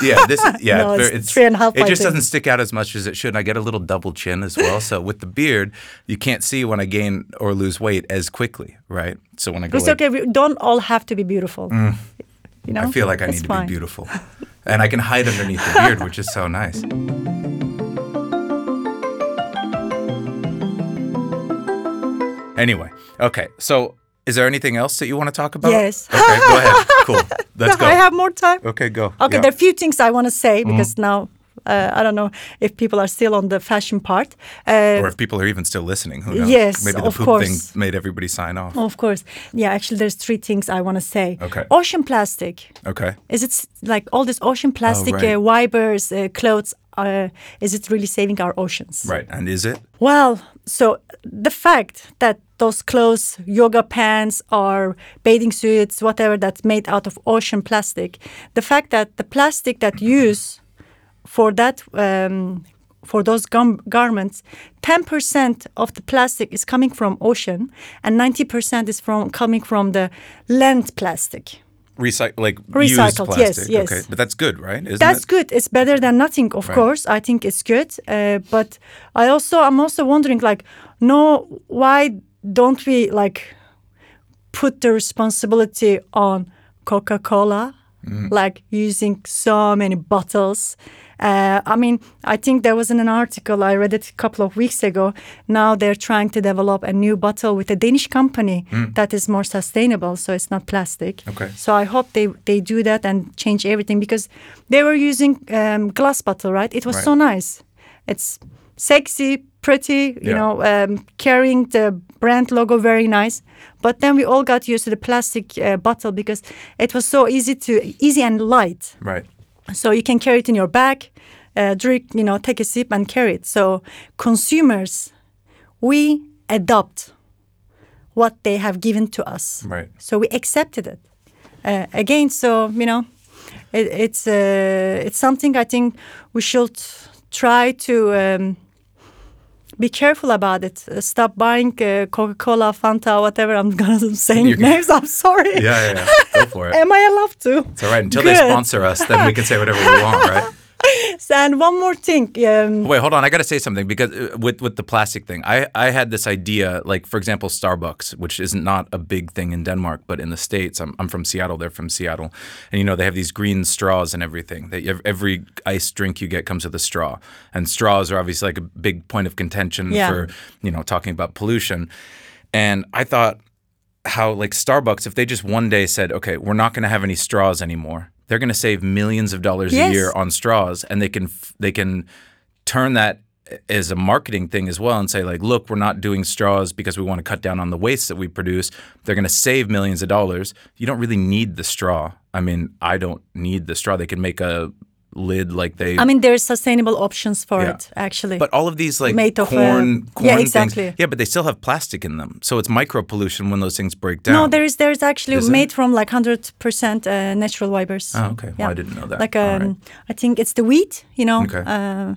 Yeah, this is yeah. No, very- it's three and a half, It just doesn't stick out as much as it should. I get a little double chin as well. So with the beard, you can't see when I gain or lose weight as quickly, right? So when I go, It's like, okay. We don't all have to be beautiful. Mm. You know. I feel like I It's need to fine. be beautiful, and I can hide underneath the beard, which is so nice. Anyway, okay. So, is there anything else that you want to talk about? Yes. Okay, go ahead. Cool. Let's go. I have more time. Okay, go. Okay, Yeah. Mm-hmm. there are a few things I want to say because now uh, I don't know if people are still on the fashion part. Uh, or if people are even still listening, who knows? Yes, Maybe the of poop course. thing made everybody sign off. of course, yeah. Actually, there's three things I want to say. Okay. Ocean plastic. Okay. Is it like all this ocean plastic Oh, right. uh, fibers, uh, clothes? Uh, is it really saving our oceans? Right. And is it? Well, so the fact that those clothes, yoga pants or bathing suits, whatever that's made out of ocean plastic, the fact that the plastic that use for that um, for those gum- garments, 10% of the plastic is coming from ocean and 90% is from coming from the land plastic. recycle like Recycled, yes, plastic. yes. Okay, but that's good, right? Isn't That's it? good. It's better than nothing, of Right. course. I think it's good. Uh, but I also, I'm also wondering, like, no, why don't we like put the responsibility on Coca-Cola, like using so many bottles? Uh, I mean, I think there was an article I read it a couple of weeks ago. Now they're trying to develop a new bottle with a Danish company that is more sustainable, so it's not plastic. Okay. So I hope they they do that and change everything because they were using um, glass bottle, right? It was Right. so nice. It's sexy, pretty, you Yeah. know, um, carrying the brand logo very nice. But then we all got used to the plastic uh, bottle because it was so easy to easy and light. Right. So you can carry it in your bag, uh, drink, you know, take a sip and carry it. So consumers, we adopt what they have given to us. Right. So we accepted it. Uh, again, so you know, it, it's uh, it's something I think we should try to um, be careful about it. Uh, stop buying uh, Coca-Cola, Fanta, whatever. I'm gonna say You can- names. I'm sorry. Yeah, yeah, yeah. Go for it. Am I allowed to? It's all right. Until they sponsor us, then we can say whatever we want, right? And one more thing. Um, Wait, hold on. I got to say something because uh, with with the plastic thing, I I had this idea, like for example, Starbucks, which is not a big thing in Denmark, but in the states, I'm I'm from Seattle. They're from Seattle, and you know they have these green straws and everything. That every iced drink you get comes with a straw, and straws are obviously like a big point of contention Yeah. for you know talking about pollution. And I thought how like Starbucks, if they just one day said, okay, we're not going to have any straws anymore, they're going to save millions of dollars a year on straws, and they can they can turn that as a marketing thing as well and say like look we're not doing straws because we want to cut down on the waste that we produce. They're going to save millions of dollars. You don't really need the straw. I mean i don't need the straw. They can make a lid like they I mean, there's sustainable options for Yeah. it, actually. but all of these like Made of, uh, corn, corn yeah, things, exactly. yeah, but they still have plastic in them, so it's micro pollution when those things break down. no, there is there is actually Is it? made from like hundred percent uh, natural fibers. Oh, okay. Well, I didn't know that. Like um, right. I think it's the wheat. You know. Okay. Uh,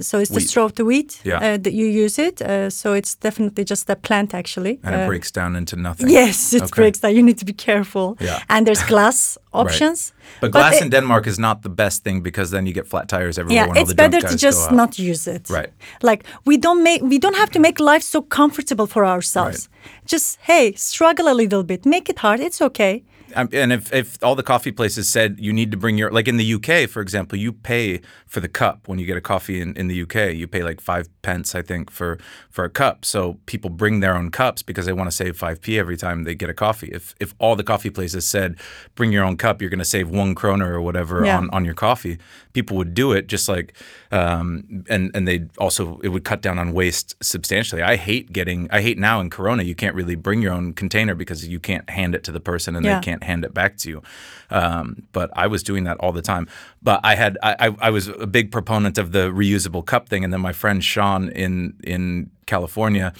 so it's the Wheat. straw of the wheat Yeah. uh, that you use it. Uh, so it's definitely just a plant, actually. and it Uh, breaks down into nothing. Yes, it Okay. breaks down. You need to be careful. Yeah. And there's glass options. But glass it- in Denmark is not the best thing because then you get flat tires everywhere yeah, it's better to just not use it. Right. Like we don't make we don't have to make life so comfortable for ourselves. Right. Just hey, struggle a little bit, make it hard. It's okay. And if, if all the coffee places said you need to bring your like in the UK for example you pay for the cup when you get a coffee in, in the UK you pay like five pence I think for for a cup so people bring their own cups because they want to save 5p every time they get a coffee if if all the coffee places said bring your own cup you're going to save one kroner or whatever Yeah. on, on your coffee people would do it just like um, and and they also it would cut down on waste substantially I hate getting I hate now in Corona you can't really bring your own container because you can't hand it to the person and Yeah. they can't hand it back to you. Um, but I was doing that all the time. But I had I, I I was a big proponent of the reusable cup thing, and then my friend Sean in in California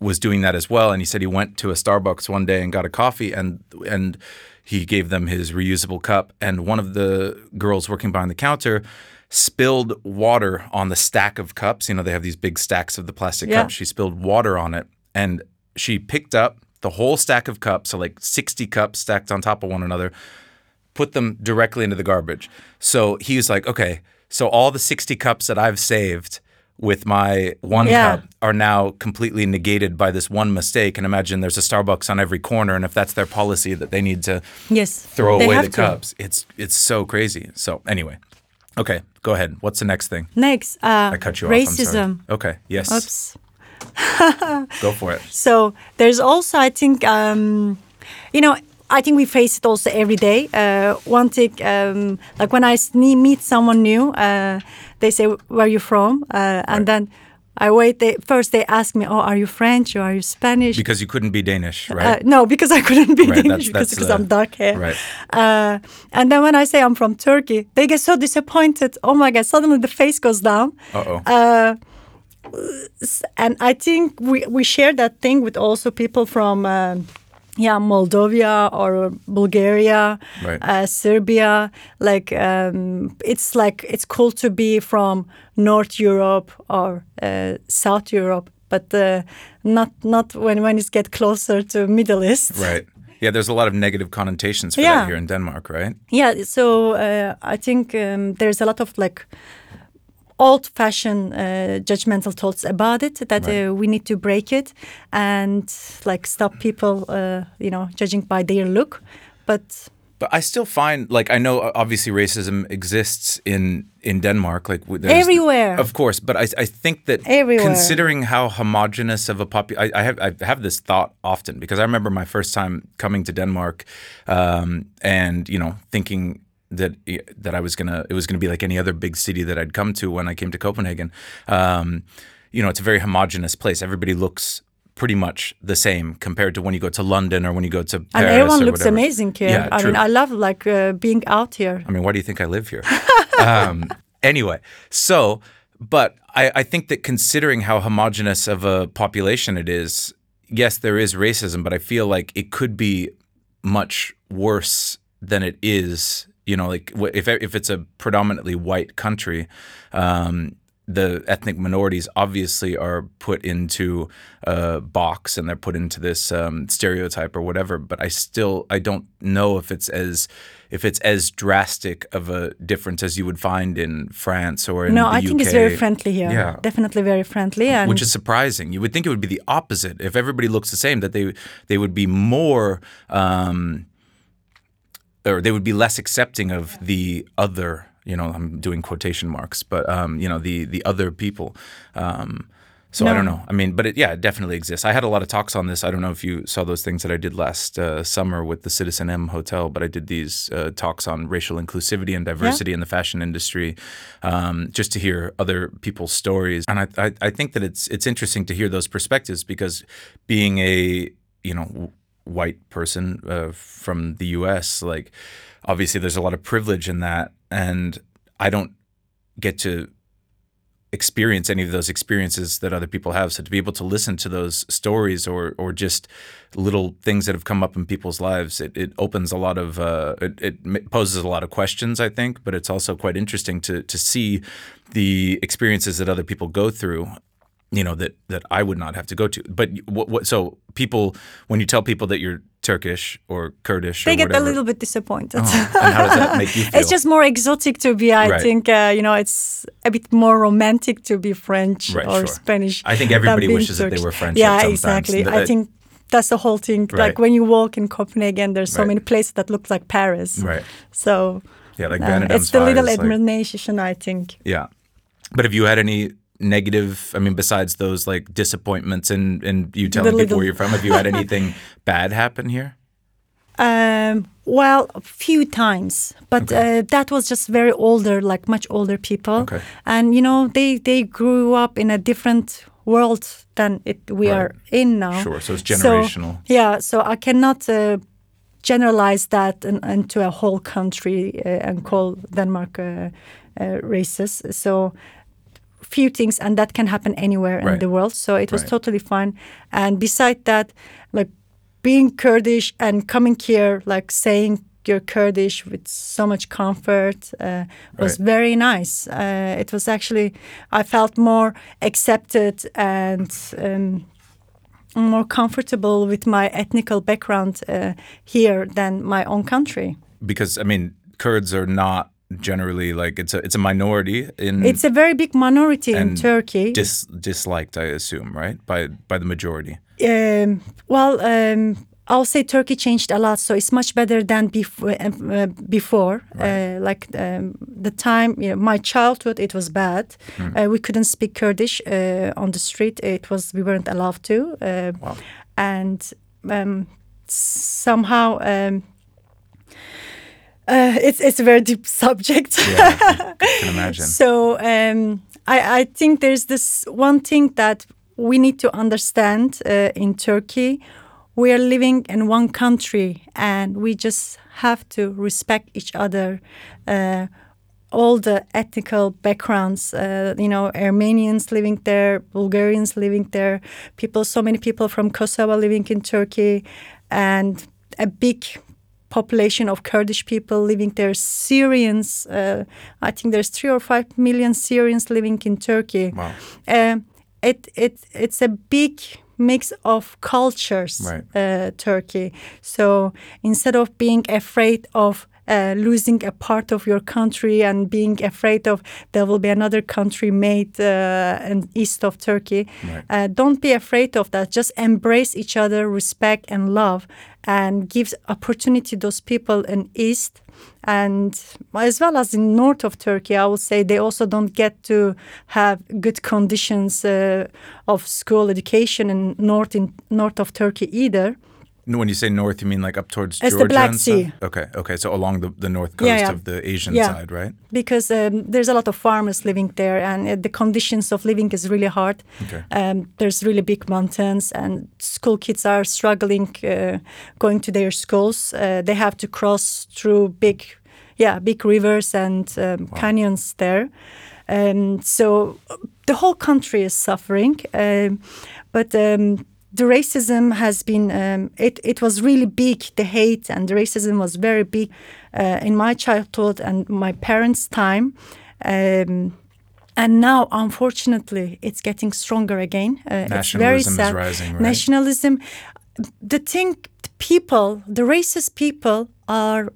was doing that as well. And he said he went to a Starbucks one day and got a coffee, and and he gave them his reusable cup, and one of the girls working behind the counter spilled water on the stack of cups. You know, they have these big stacks of the plastic Yeah. cups. She spilled water on it, and she picked up the whole stack of cups, so like 60 cups stacked on top of one another, put them directly into the garbage. So he was like, okay, so all the 60 cups that I've saved with my one Yeah. cup are now completely negated by this one mistake. And imagine there's a Starbucks on every corner, and if that's their policy that they need to Yes. throw away the to. cups, it's it's so crazy. So anyway, okay, go ahead. What's the next thing? Next, uh, I cut you off. Racism. Okay, yes, Oops. go for it. So there's also, I think, um, you know, I think we face it also every day. Uh, one thing, um, like when I meet someone new, uh, they say, "Where are you from?" Uh, and then I wait. They, first, they ask me, "Oh, are you French or are you Spanish?" Because you couldn't be Danish, right? Uh, no, because I couldn't be Right, Danish that's- because, that's, because I'm dark hair. right. Uh, and then when I say I'm from Turkey, they get so disappointed. Oh my God! Suddenly the face goes down. Uh-oh. Uh, s- and I think we we share that thing with also people from. um yeah, Moldova or Bulgaria, Right. uh, Serbia. Like um, it's like it's cool to be from North Europe or uh, South Europe, but uh, not not when when it get closer to Middle East. Right. Yeah, there's a lot of negative connotations for Yeah. that here in Denmark, right? Yeah, so uh, I think um, there's a lot of like old-fashioned uh, judgmental thoughts about it that Right. uh, we need to break it and like stop people, uh, you know, judging by their look. But But I still find, like, I know uh, obviously racism exists in in Denmark, like Everywhere. of course. But I, I think that Everywhere. considering how homogenous of a pop, I, I have I have this thought often because I remember my first time coming to Denmark, um, and you know thinking that that I was gonna it was gonna be like any other big city that I'd come to when I came to Copenhagen. Um, you know, it's a very homogenous place. Everybody looks pretty much the same compared to when you go to London or when you go to Paris. and everyone looks whatever. amazing here. Yeah, I true. mean, I love like uh, being out here. I mean, why do you think I live here? um, anyway, so, but I, I think that considering how homogenous of a population it is, yes, there is racism, but I feel like it could be much worse than it is. You know, like if if it's a predominantly white country, um, the ethnic minorities obviously are put into a box and they're put into this um, stereotype or whatever. But I still I don't know if it's as if it's as drastic of a difference as you would find in France or in. No, I think it's very friendly here. Yeah. Definitely very friendly. And Which is surprising. You would think it would be the opposite. If everybody looks the same, that they they would be more, um, or they would be less accepting of the other. You know, I'm doing quotation marks, but um, you know, the the other people. Um, so I don't know. I mean, but it, yeah, it definitely exists. I had a lot of talks on this. I don't know if you saw those things that I did last uh, summer with the citizenM Hotel, but I did these uh, talks on racial inclusivity and diversity in the fashion industry, um, just to hear other people's stories. And I, I, I think that it's it's interesting to hear those perspectives because being a you know white person uh, from the U.S., like obviously there's a lot of privilege in that, and I don't get to experience any of those experiences that other people have. So to be able to listen to those stories or or just little things that have come up in people's lives, it, it opens a lot of uh, it, it poses a lot of questions, I think. But it's also quite interesting to to see the experiences that other people go through. You know that that I would not have to go to. But what, what so people when you tell people that you're Turkish or Kurdish they or get whatever, a little bit disappointed. and how does that make you feel? It's just more exotic to be. I Right. think uh, you know it's a bit more romantic to be French Right, or sure. French. I think everybody wishes that they were French Yeah, exactly. Th- I think that's the whole thing. Right. Like when you walk in Copenhagen, there's so many places that look like Paris. right. So Yeah, like uh, it's the little Fires, like- admiration, I think. Yeah. But have you had any negative I mean besides those like disappointments and and you telling people little- where you're from, have you had anything bad happen here? Um, well, a few times, but uh, that was just very older, like much older people. Okay. And you know, they they grew up in a different world than it we Right. are in now. Sure, so it's So, generational. yeah, so I cannot uh, generalize that in, into a whole country uh, and call Denmark uh, uh, racist. So few things and that can happen anywhere in the world. So it was Right. totally fine and beside that like being kurdish and coming here like saying you're kurdish with so much comfort uh, was Right. very nice. Uh, it was actually i felt more accepted and um, more comfortable with my ethnical background uh, here than my own country. Because I mean, Kurds are not generally like it's a it's a minority in it's a very big minority in turkey dis, disliked, I assume, right? By by the majority. Um, well, um, I'll say Turkey changed a lot, so it's much better than before. Uh, before, uh, like um, the time, you know, my childhood, it was bad. Uh, we couldn't speak Kurdish uh, on the street. It was we weren't allowed to, uh, Wow. and um, somehow. Uh, it's it's a very deep subject. Yeah, I can imagine. So um, I, I think there's this one thing that we need to understand uh, in Turkey. We are living in one country, and we just have to respect each other. Uh, all the ethnical backgrounds, uh, you know, Armenians living there, Bulgarians living there, people, so many people from Kosovo living in Turkey, and a big population of Kurdish people living there, Syrians. Uh, I think there's three or five million Syrians living in Turkey. Wow. Um, it it it's a big mix of cultures, Right. uh, Turkey. So instead of being afraid of uh, losing a part of your country and being afraid of there will be another country made uh, in east of Turkey, Right. uh, don't be afraid of that. Just embrace each other, respect and love, and give opportunity to those people in east and as well as in north of Turkey, I would say they also don't get to have good conditions uh, of school education in north in north of Turkey either. When you say north, you mean like up towards It's the Georgia Black and stuff? Sea. Okay, okay. So along the, the north coast Yeah, yeah. of the Asian Yeah. side, right? because um, there's a lot of farmers living there and uh, the conditions of living is really hard Okay. um, there's really big mountains and school kids are struggling uh, going to their schools uh, they have to cross through big yeah big rivers and um, canyons there And so uh, the whole country is suffering um, but um, the racism has been um, it, it was really big the hate and the racism was very big uh, in my childhood and my parents time. Um, and now unfortunately it's getting stronger again. Uh, it's very Nationalism is rising, right? nationalism the thing the people the racist people are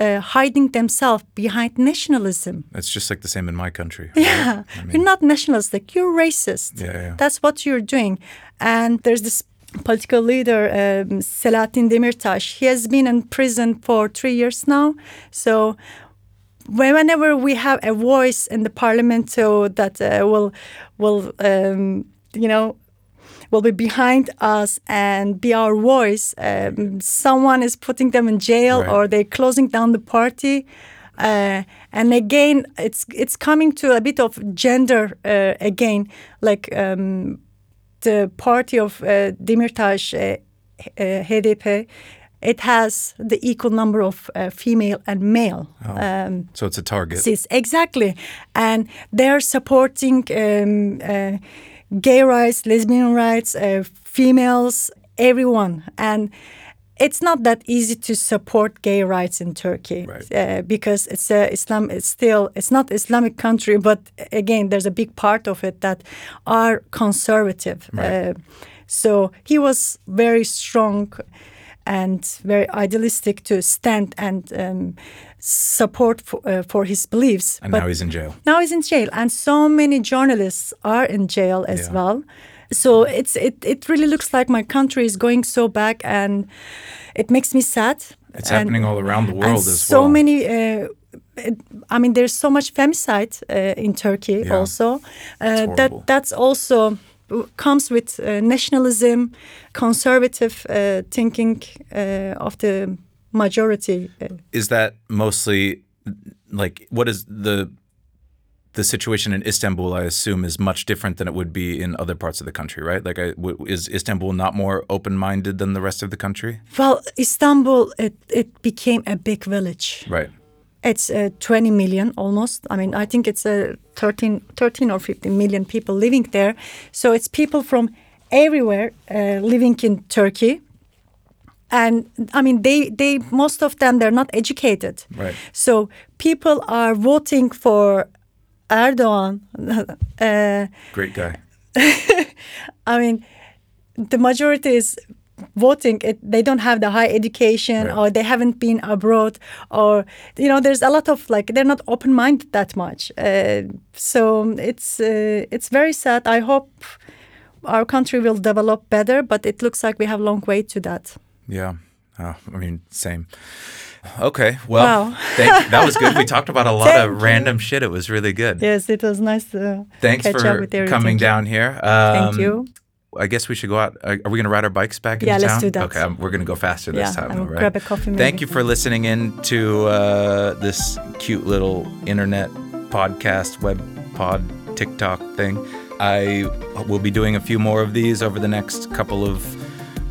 uh, hiding themselves behind nationalism It's just like the same in my country. right? yeah, I mean, you're not nationalistic. You're racist. Yeah, yeah. That's what you're doing. And there's this political leader, um, Selahattin Demirtas. He has been in prison for three years now. So whenever we have a voice in the parliament, so that uh, will will um, you know will be behind us and be our voice. Um, someone is putting them in jail Right. or they're closing down the party. Uh, and again, it's it's coming to a bit of gender uh, again, like um, the party of uh, Demirtas, uh, uh, HDP. It has the equal number of uh, female and male. Um, so it's a target. Cis, exactly. And they're supporting um, uh, gay rights, lesbian rights, uh, females, everyone. And it's not that easy to support gay rights in Turkey Right. uh, because it's a Islam. It's still it's not Islamic country, but again, there's a big part of it that are conservative. Right. Uh, so he was very strong and very idealistic to stand and um, support for, uh, for his beliefs. and but now he's in jail. now he's in jail, and so many journalists are in jail as Yeah. well. So it's it, it really looks like my country is going so back, and it makes me sad. It's And- happening all around the world as so well. many. Uh, I mean, there's so much femicide uh, in Turkey Yeah. also. Uh, that that's also comes with uh, nationalism, conservative uh, thinking uh, of the majority. Uh, is that mostly like what is the the situation in Istanbul? I assume is much different than it would be in other parts of the country, right? Like, I, w- is Istanbul not more open minded than the rest of the country? well, Istanbul it, it became a big village. Right. It's uh, 20 million almost. I mean, I think it's uh, 13, 13 or 15 million people living there. So it's people from everywhere uh, living in Turkey. And I mean, they, they most of them they're not educated. Right. So people are voting for Erdogan. Uh, Great guy. I mean, the majority is voting. It, they don't have the high education, Right. or they haven't been abroad, or you know, there's a lot of like they're not open minded that much. Uh, so it's uh, it's very sad. I hope our country will develop better, but it looks like we have a long way to that. Yeah. Oh, I mean, same. Okay. Well, Wow. thank, that was good. We talked about a lot Thank of random shit. It was really good. Yes, it was nice to Thanks for up with everything. coming down here. Thank Um, you. I guess we should go out. Are are we going to ride our bikes back into Yeah, let's do that. Okay, um, we're going to go faster this Yeah, time. and all we'll right? grab a coffee Thank you for listening in to uh, this cute little internet podcast, web pod, TikTok thing. I will be doing a few more of these over the next couple of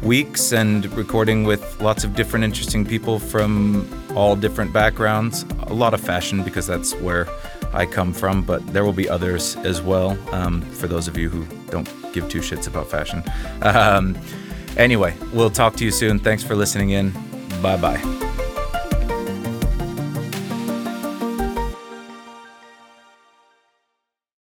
weeks and recording with lots of different interesting people from all different backgrounds. A lot of fashion because that's where I come from, but there will be others as well um, for those of you who don't give two shits about fashion. Um, anyway, we'll talk to you soon. Thanks for listening in. Bye bye.